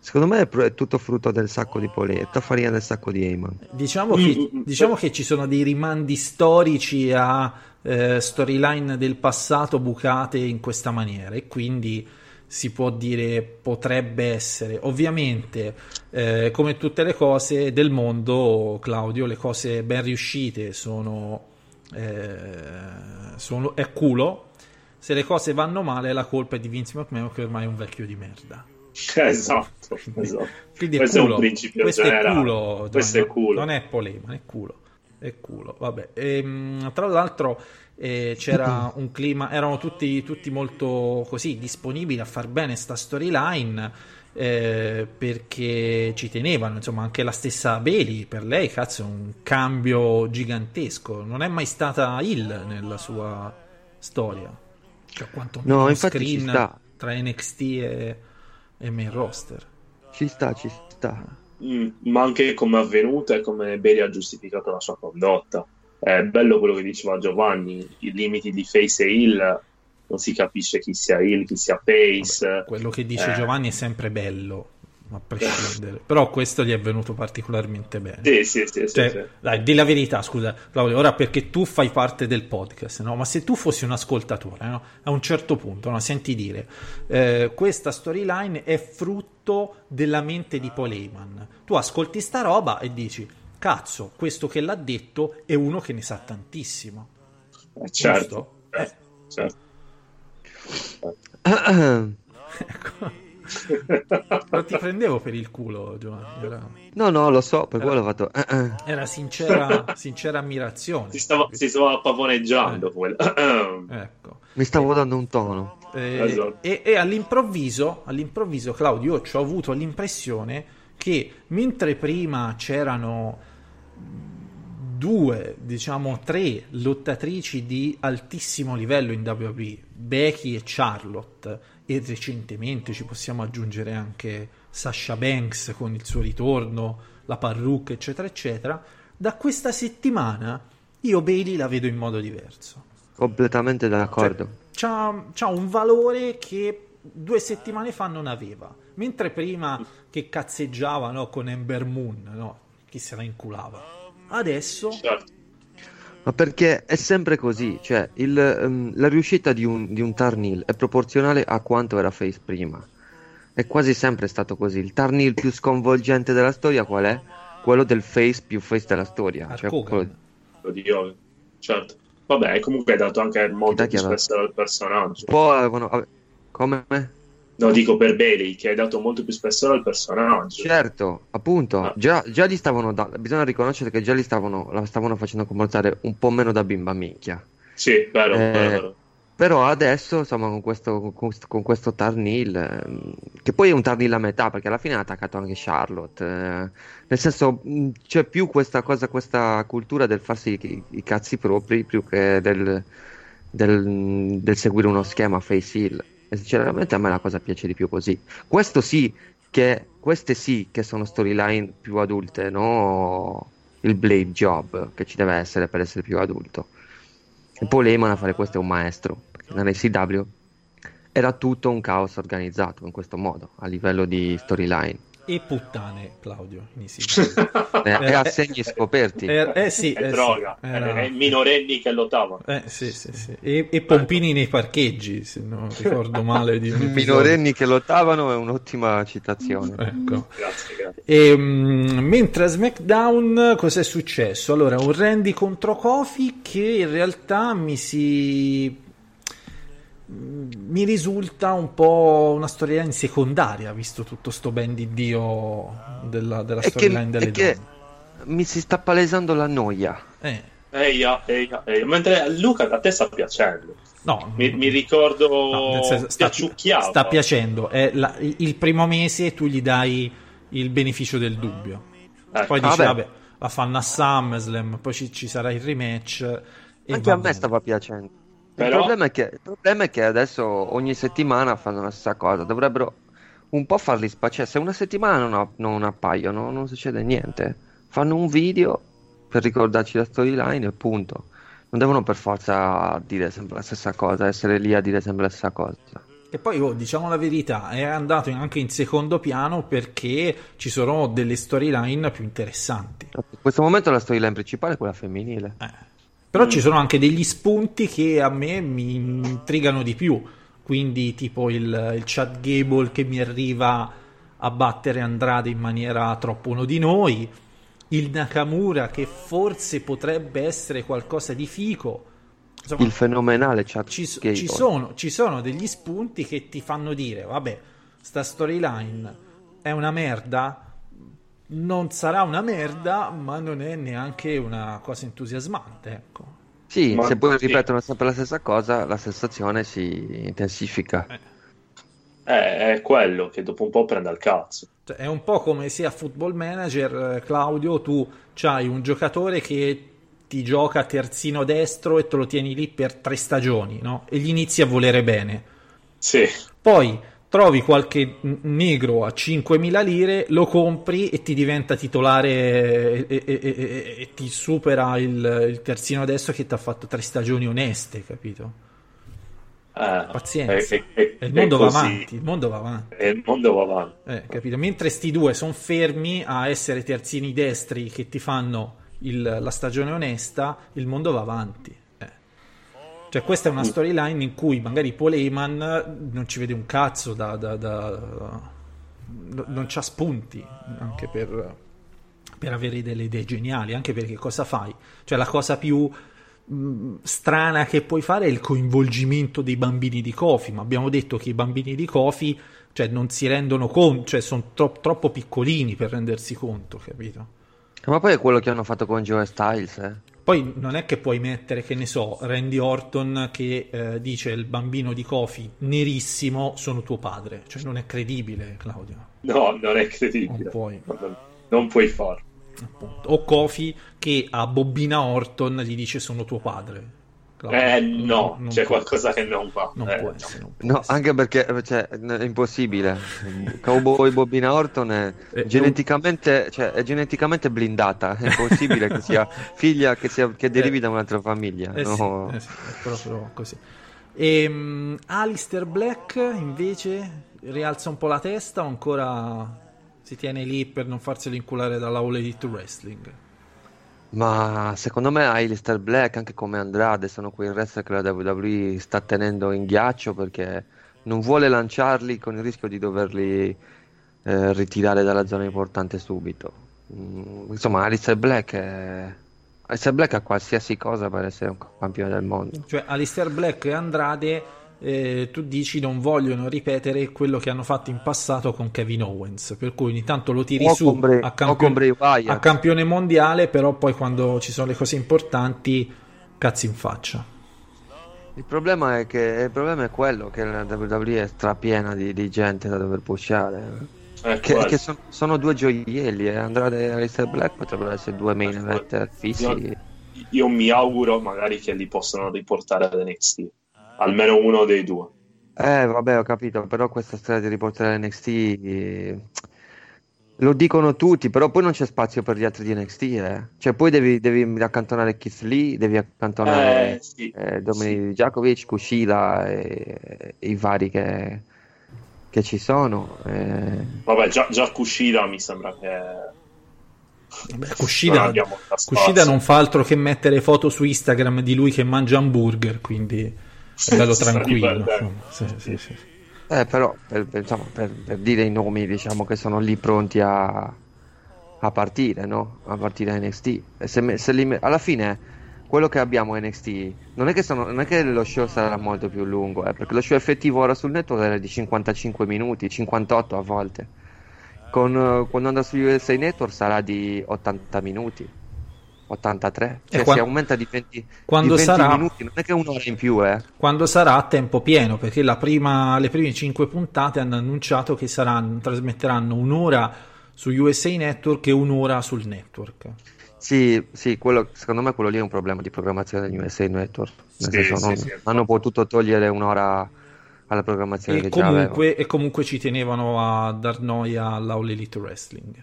Secondo me è, tutto frutto del sacco di Poletta, farina del sacco di Heyman. Diciamo che, Mm, mm, diciamo che ci sono dei rimandi storici a eh, storyline del passato bucate in questa maniera e quindi si può dire potrebbe essere. Ovviamente, eh, come tutte le cose del mondo, Claudio, le cose ben riuscite sono, eh, sono è culo. Se le cose vanno male, la colpa è di Vince McMahon, che ormai è un vecchio di merda. Esatto, esatto. Quindi è Questo culo. è un principio Questo generale. è culo. Questo è culo. Non è polema, è culo. È culo. Vabbè. Ehm, tra l'altro eh, c'era un clima, erano tutti, tutti molto così disponibili a far bene sta storyline. eh, perché ci tenevano, insomma, anche la stessa Bailey per lei, cazzo, è un cambio gigantesco. Non è mai stata Hill nella sua storia. Cioè, quanto No, infatti ci screen sta. tra NXT e, e main roster. Ci sta, ci sta. Mm, ma anche come è avvenuto e come Bailey ha giustificato la sua condotta. È bello quello che diceva Giovanni, i limiti di face e heel, non si capisce chi sia heel, chi sia face. Quello che dice Eh, Giovanni è sempre bello, a prescindere. Però questo gli è venuto particolarmente bene. Sì, sì, sì, sì, Cioè, sì. Dai, di la verità, scusa, Claudio, ora perché tu fai parte del podcast, no? Ma se tu fossi un ascoltatore, no? A un certo punto, no? Senti dire, eh, questa storyline è frutto della mente di Paul Heyman. Tu ascolti sta roba e dici, cazzo, questo che l'ha detto è uno che ne sa tantissimo. Eh, certo, Giusto? certo, Non ti prendevo per il culo, Giovanni. Era, No, no, lo so, per quello ho fatto... eh, eh. era sincera, sincera ammirazione. Si stava, si stava pavoneggiando. quello. Ecco. Mi stavo dando un tono. Eh, Esatto. e, e all'improvviso, all'improvviso, Claudio, io ci ho avuto l'impressione che mentre prima c'erano due, diciamo tre lottatrici di altissimo livello in WWE, Becky e Charlotte, e recentemente ci possiamo aggiungere anche Sasha Banks con il suo ritorno, la parrucca, eccetera, eccetera, da questa settimana io Bailey la vedo in modo diverso. Completamente d'accordo. C'ha, c'ha un valore che due settimane fa non aveva. Mentre prima che cazzeggiava no, con Ember Moon, no, chi se la inculava. Adesso Ma perché è sempre così, cioè il, ehm, la riuscita di un, di un turn heel è proporzionale a quanto era face prima. È quasi sempre stato così. Il turn heel più sconvolgente della storia qual è? Quello del face più face della storia. Cioè, quello- Quello di Hogan, certo. Vabbè, comunque hai dato anche molto più spessore al personaggio. Poi avevano- ave- come? No, dico per Bailey, che hai dato molto più spessore al personaggio. Certo, appunto, già, già gli stavano da- bisogna riconoscere che già li stavano, la stavano facendo comportare un po' meno da bimba minchia. Sì, vero, Eh, vero. Però adesso, insomma, con questo, con con questo turn heel, ehm, che poi è un turn heel a metà, perché alla fine ha attaccato anche Charlotte. eh, nel senso, mh, c'è più questa cosa, questa cultura del farsi i, i cazzi propri, più che del, del- del seguire uno schema face heel. E sinceramente a me la cosa piace di più così. Questo sì, che, queste sì che sono storyline più adulte, no il blade job che ci deve essere per essere più adulto. E poi Lehman a fare questo è un maestro, perché nell'ACW era tutto un caos organizzato in questo modo, a livello di storyline. E puttane, Claudio. assegni scoperti. Eh, eh sì, È eh sì, droga, era- è minorenni che lottavano. Eh, sì, sì, sì. E, e pompini nei parcheggi, se non ricordo male. Di. Minorenni che lottavano è un'ottima citazione. Ecco. Grazie, grazie. E, mm, mentre a SmackDown cos'è successo? Allora, un Randy contro Kofi che in realtà mi si mi risulta un po' una storyline secondaria, visto tutto sto ben di Dio della, della storyline delle è che donne. mi si sta palesando la noia. Eh, Eia, eia, eia. Mentre Luca a te sta piacendo. no, Mi, mi ricordo no, senso, sta, sta piacendo. È la- il primo mese tu gli dai il beneficio del dubbio. Eh, Poi dici, vabbè. vabbè, la fanno a SummerSlam, poi ci, ci sarà il rematch. E Anche a me stava piacendo. Però- Il, problema è che, il problema è che adesso ogni settimana fanno la stessa cosa. Dovrebbero un po' farli spacciare. Se una settimana non, non appaiono, non succede niente. Fanno un video per ricordarci la storyline e punto. Non devono per forza dire sempre la stessa cosa, essere lì a dire sempre la stessa cosa. E poi, oh, diciamo la verità, è andato anche in secondo piano perché ci sono delle storyline più interessanti. In questo momento la storyline principale è quella femminile. Però ci sono anche degli spunti che a me mi intrigano di più. Quindi, tipo il, il Chad Gable che mi arriva a battere Andrade in maniera troppo uno di noi. Il Nakamura che forse potrebbe essere qualcosa di fico. Insomma, Il fenomenale Chad ci, Gable. ci sono, ci sono degli spunti che ti fanno dire: vabbè, sta storyline è una merda. Non sarà una merda, ma non è neanche una cosa entusiasmante. Ecco. Sì, Ma- se poi sì. ripetono sempre la stessa cosa, la sensazione si intensifica. Eh, è quello che dopo un po' prende al cazzo. Cioè, è un po' come se a Football Manager, eh, Claudio, tu hai un giocatore che ti gioca terzino destro e te lo tieni lì per tre stagioni, no? E gli inizi a volere bene. Sì. Poi trovi qualche negro a 5.000 lire, lo compri e ti diventa titolare e, e- e- e- ti supera il, il terzino destro che ti ha fatto tre stagioni oneste, capito? Eh, Pazienza. e- e- E il mondo avanti, il mondo va avanti. Il mondo va avanti. Eh, capito? Mentre sti due sono fermi a essere terzini destri che ti fanno il- la stagione onesta, il mondo va avanti. Cioè, questa è una storyline in cui magari Paul Heyman non ci vede un cazzo da. da- da- no- non c'ha spunti anche per, per avere delle idee geniali. Anche perché cosa fai? Cioè, la cosa più mh, strana che puoi fare è il coinvolgimento dei bambini di Kofi. Ma abbiamo detto che i bambini di Kofi cioè, non si rendono conto, cioè sono tro- troppo piccolini per rendersi conto, capito? Ma poi è quello che hanno fatto con Joe Styles, eh. Poi non è che puoi mettere, che ne so, Randy Orton che eh, dice il bambino di Kofi nerissimo sono tuo padre. Cioè non è credibile, Claudio. No, non è credibile. Non puoi. Non, non puoi farlo. O Kofi che a Bobbina Orton gli dice sono tuo padre. Claudio. Eh no, Non c'è può- qualcosa che non va. Non Eh, può no. essere. non può No, essere. anche perché cioè, è impossibile. Cowboy Bobina Orton è Eh, geneticamente, cioè, è geneticamente blindata. È impossibile che sia figlia che, sia, che derivi da un'altra famiglia. Eh sì, no? eh sì, è proprio così. E, Alistair Black invece rialza un po' la testa o ancora si tiene lì per non farselo inculare dalla All Elite Wrestling? Ma secondo me Alistair Black, anche come Andrade, sono quei wrestler che la WWE sta tenendo in ghiaccio perché non vuole lanciarli con il rischio di doverli eh, ritirare dalla zona importante subito. Mm, insomma, Alistair Black è... Alistair Black ha qualsiasi cosa per essere un campione del mondo. Cioè Alistair Black e Andrade eh, tu dici non vogliono ripetere quello che hanno fatto in passato con Kevin Owens, per cui ogni tanto lo tiri O su con Bray- a, campione, con Bray Wyatt. a campione mondiale, però poi quando ci sono le cose importanti cazzi in faccia. Il problema è che il problema è quello che la WWE è strapiena di, di gente da dover pushare. Eh, Che, che son- sono due gioielli, eh. Andrade e Alistair Black potrebbero essere due main event fissi. Io, io mi auguro magari che li possano riportare ad NXT. Almeno uno dei due. Eh, vabbè, ho capito, però questa storia di riportare NXT eh, lo dicono tutti, però poi non c'è spazio per gli altri di NXT, eh. Cioè, poi devi, devi accantonare Keith Lee, devi accantonare Eh, sì, eh, Dominic Djakovic, Kushida e, e i vari che, che ci sono. eh. Vabbè, già, già Kushida mi sembra che... Beh, non Kushida, spazio. non fa altro che mettere foto su Instagram di lui che mangia hamburger, quindi è bello tranquillo. Sì, sì, sì. Eh, però, per, per- insomma, per, per dire i nomi, diciamo che sono lì pronti a, a partire, no? A partire a NXT. E se se li alla fine, quello che abbiamo a NXT, non è che, sono- non è che lo show sarà molto più lungo, eh, perché lo show effettivo ora sul network era di 55 minuti, 58 a volte. Con, eh, quando andrà su USA Network sarà di 80 minuti. 83, cioè quan- si aumenta di 20, quando di 20 sarà- minuti, non è che un'ora in più, eh. Quando sarà a tempo pieno, perché la prima- le prime 5 puntate hanno annunciato che saranno, trasmetteranno un'ora su USA Network e un'ora sul network. Sì, sì, quello, secondo me quello lì è un problema di programmazione degli USA Network. Nel Sì, senso, sì, non- sì. hanno potuto togliere un'ora alla programmazione E che comunque, e comunque ci tenevano a dar noia all'All Elite Wrestling.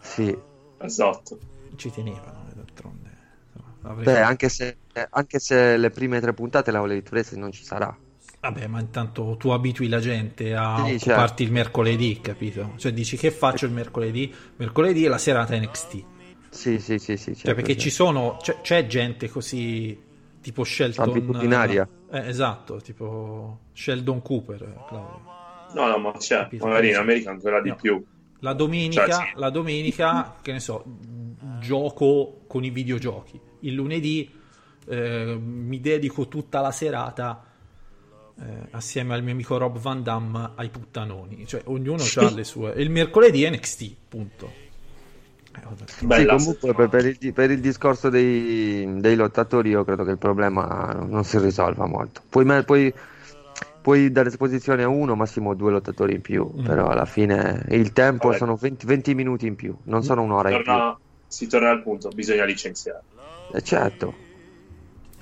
Sì. Esatto. Ci tenevano, d'altronde. Insomma, Beh, anche se, anche se le prime tre puntate la All Wrestling non ci sarà. Vabbè, ma intanto tu abitui la gente a Sì, occuparti certo. il mercoledì, capito? Cioè dici che faccio il mercoledì? Mercoledì è la serata NXT. Sì, sì, sì, sì. Cioè, certo, perché certo. ci sono, c'è, c'è gente così tipo Shelton. Abitudinaria. Eh, esatto, tipo Sheldon Cooper, Claudio. No, no, ma c'è. Capito? Magari in America ancora di No. più. La domenica, Cioè, sì. la domenica, che ne so, gioco con i videogiochi. Il lunedì eh, mi dedico tutta la serata eh, assieme al mio amico Rob Van Damme ai puttanoni. Cioè, ognuno ha le sue. E il mercoledì NXT, punto. Eh, vabbè. Sì, Bella comunque per, per il, per il discorso dei, dei lottatori io credo che il problema non si risolva molto. Puoi, puoi- puoi dare esposizione a uno, massimo due lottatori in più, Mm. però alla fine il tempo Vabbè. sono 20, 20 minuti in più, non sono un'ora in più. Si torna al punto, bisogna licenziare. Eh, certo.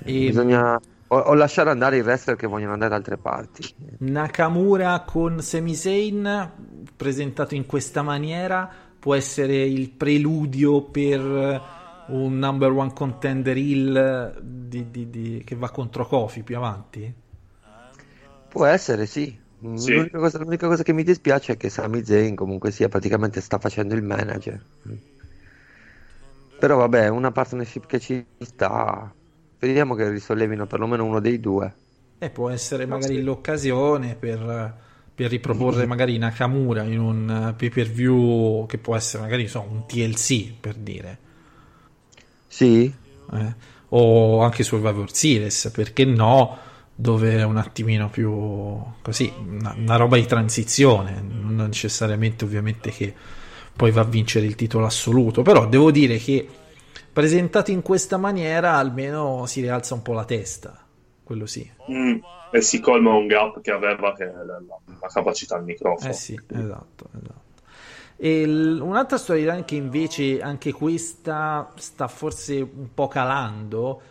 E- Bisogna o, o lasciare andare i wrestler che vogliono andare da altre parti. Nakamura con Sami Zayn presentato in questa maniera può essere il preludio per un number one contender heel di- di- di- che va contro Kofi più avanti? Può essere, sì. Sì. L'unica, cosa, l'unica cosa che mi dispiace è che Sami Zayn comunque sia praticamente sta facendo il manager. Mm. Però vabbè, una partnership che ci sta. Vediamo che risollevino perlomeno uno dei due. E può essere magari l'occasione per, per riproporre magari Nakamura in un eh, pay per view che può essere magari so, un TLC per dire. Sì, Eh, O anche Survivor Series, perché no? Dove è un attimino più così, una, una roba di transizione, non necessariamente ovviamente che poi va a vincere il titolo assoluto, però devo dire che presentato in questa maniera almeno si rialza un po' la testa, quello sì. Mm, E si colma un gap che aveva che la, la- capacità al microfono. Eh sì, esatto, esatto. E l- un'altra storyline che invece anche questa sta forse un po' calando,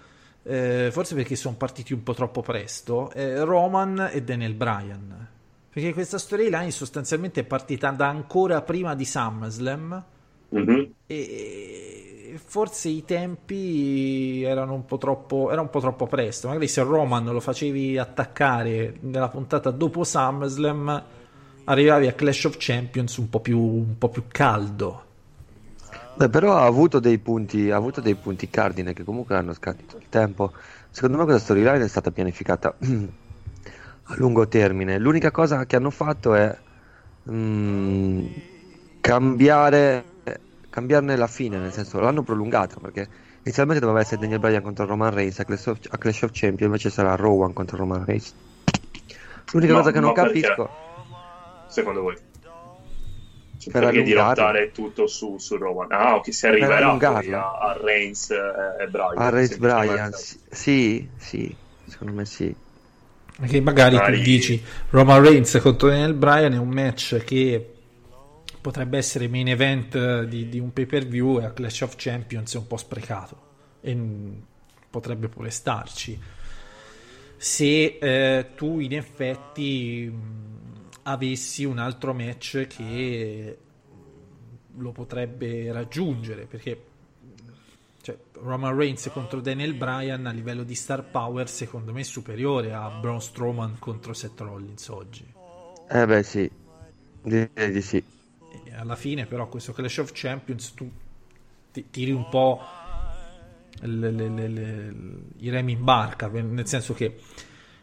eh, forse perché sono partiti un po' troppo presto, è Roman e Daniel Bryan. Perché questa storyline sostanzialmente è partita da ancora prima di SummerSlam Mhm. e forse i tempi erano un po' troppo, era un po' troppo presto. Magari se Roman lo facevi attaccare nella puntata dopo SummerSlam, arrivavi a Clash of Champions un po' più, un po' più caldo. Beh, però ha avuto dei punti, ha avuto dei punti cardine che comunque hanno scadito il tempo. Secondo me questa storyline è stata pianificata a lungo termine. L'unica cosa che hanno fatto è mm, cambiare, cambiarne la fine, nel senso l'hanno prolungata perché inizialmente doveva essere Daniel Bryan contro Roman Reigns a Clash of, a Clash of Champions, invece sarà Rowan contro Roman Reigns. L'unica No, cosa che non ma perché? capisco Secondo voi? Cioè, Per perché dirottare tutto su, su Roman? Ah, ok, si arriverà a, a Reigns e, e Bryan. a Reigns. Bryan, sì, sì, secondo me sì. Perché magari tu Magari- dici Roman Reigns contro Daniel Bryan è un match che potrebbe essere main event di, di un pay per view e a Clash of Champions è un po' sprecato. E mm, potrebbe pure starci. Se eh, tu in effetti mh, avessi un altro match che lo potrebbe raggiungere perché cioè, Roman Reigns contro Daniel Bryan a livello di star power secondo me è superiore a Braun Strowman contro Seth Rollins oggi. Eh beh sì, direi di sì. E alla fine però questo Clash of Champions tu ti- tiri un po' le- le- le- i remi in barca nel senso che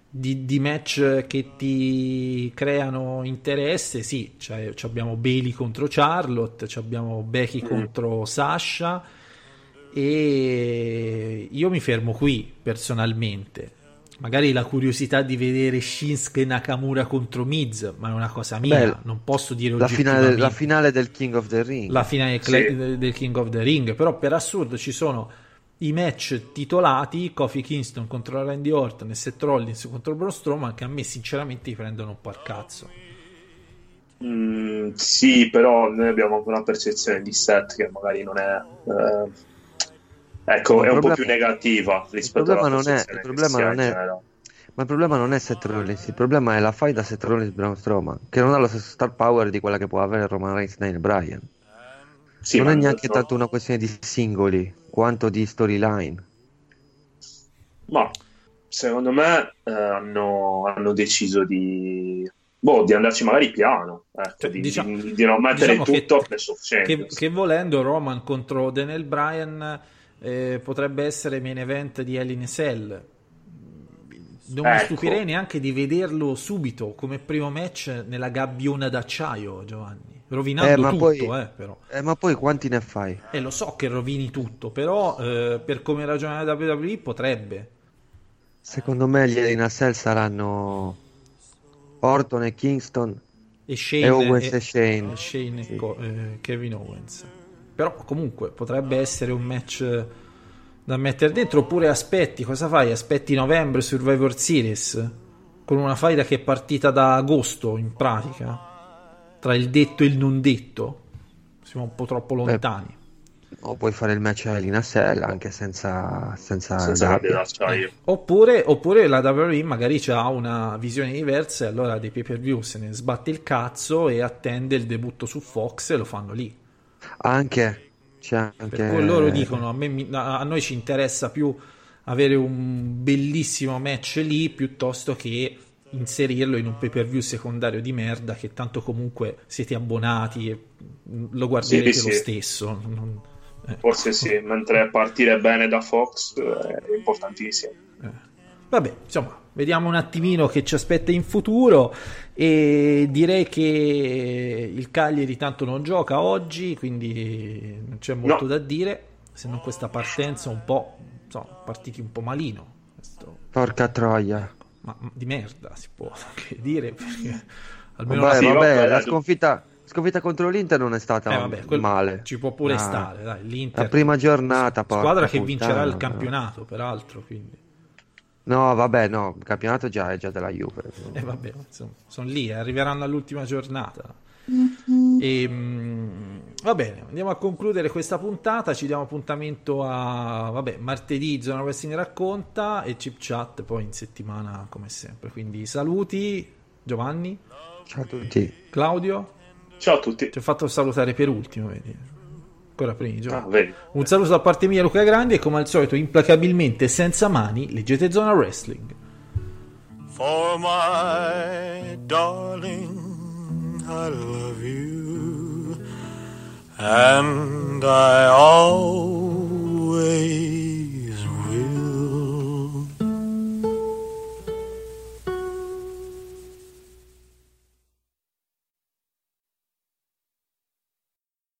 di, di match che ti creano interesse sì cioè, ci abbiamo Bailey contro Charlotte abbiamo Becky contro Sasha e io mi fermo qui personalmente magari la curiosità di vedere Shinsuke Nakamura contro Miz ma è una cosa mia Beh, non posso dire La finale, la finale del King of the Ring. la finale cla- del King of the Ring però per assurdo ci sono i match titolati Kofi Kingston contro Randy Orton e Seth Rollins contro Braun Strowman che a me sinceramente prendono un po' al cazzo Mm, sì, però noi abbiamo anche una percezione di set che magari non è. eh, ecco, Il è un po' problema- più negativa Il rispetto problema alla non è, il che problema non è, ma il problema non è Seth Rollins, il problema è la faida Seth Rollins Braun Strowman, che non ha lo stesso star power di quella che può avere Roman Reigns Daniel Bryan. Sì, non è neanche tanto una questione di singoli, quanto di storyline. Ma secondo me eh, hanno, hanno deciso di. Boh, di andarci magari piano, ecco, di, diciamo- di- di non mettere diciamo che- tutto a Clash of che, che volendo Roman contro Daniel Bryan eh, potrebbe essere main event di Hell in a Cell non mi Ecco. stupirei neanche di vederlo subito come primo match nella gabbiona d'acciaio Giovanni rovinando Eh, tutto poi- eh, però Eh, ma poi quanti ne fai? E lo so che rovini tutto, però eh, per come ragiona la WWE potrebbe. Secondo me gli in Cell saranno Orton e Kingston E Shane e Owens e, Shane. e Shane e Co- eh, Kevin Owens. Però comunque potrebbe essere un match da mettere dentro. Oppure aspetti, cosa fai? Aspetti novembre Survivor Series con una faida che è partita da agosto in pratica tra il detto e il non detto. Siamo un po' troppo lontani. O puoi fare il match a Hell in a Cell anche senza, senza, Senza d'acciaio. Oppure, oppure la WWE magari ha una visione diversa e allora dei pay per view se ne sbatte il cazzo e attende il debutto su Fox e lo fanno lì. Anche, c'è anche... Per cui loro dicono a, me a noi ci interessa più avere un bellissimo match lì piuttosto che inserirlo in un pay per view secondario di merda che tanto comunque siete abbonati e lo guarderete Sì, lo sì. stesso. Non- eh. Forse sì, mentre partire bene da Fox eh, è importantissimo. Vabbè, insomma, vediamo un attimino che ci aspetta in futuro e direi che il Cagliari tanto non gioca oggi, quindi non c'è molto No. da dire, se non questa partenza un po', insomma, partiti un po' malino, questo- Porca troia. ma di merda si può anche dire, perché almeno Vabbè, la- sì, vabbè, vabbè, la sconfitta, sconfitta contro l'Inter non è stata Eh, vabbè, quel- male. ci può pure Ah, stare, dai, l'Inter La prima giornata, porca squadra che puttana, vincerà il no. campionato, peraltro, quindi No, vabbè, no, il campionato già è già della Juve. E vabbè, insomma, sono lì, eh, arriveranno all'ultima giornata. E, mm, va bene, andiamo a concludere questa puntata. Ci diamo appuntamento a vabbè, martedì. Zona Wrestling racconta e chip chat poi in settimana, come sempre. Quindi saluti, Giovanni, Ciao a tutti. Claudio. Ciao a tutti. Ti ho fatto salutare per ultimo, vedi? Ancora prima, Giovanni. Ah. Un saluto da parte mia, Luca Grandi. E come al solito, implacabilmente senza mani, leggete Zona Wrestling. For my darling, I love you, and I always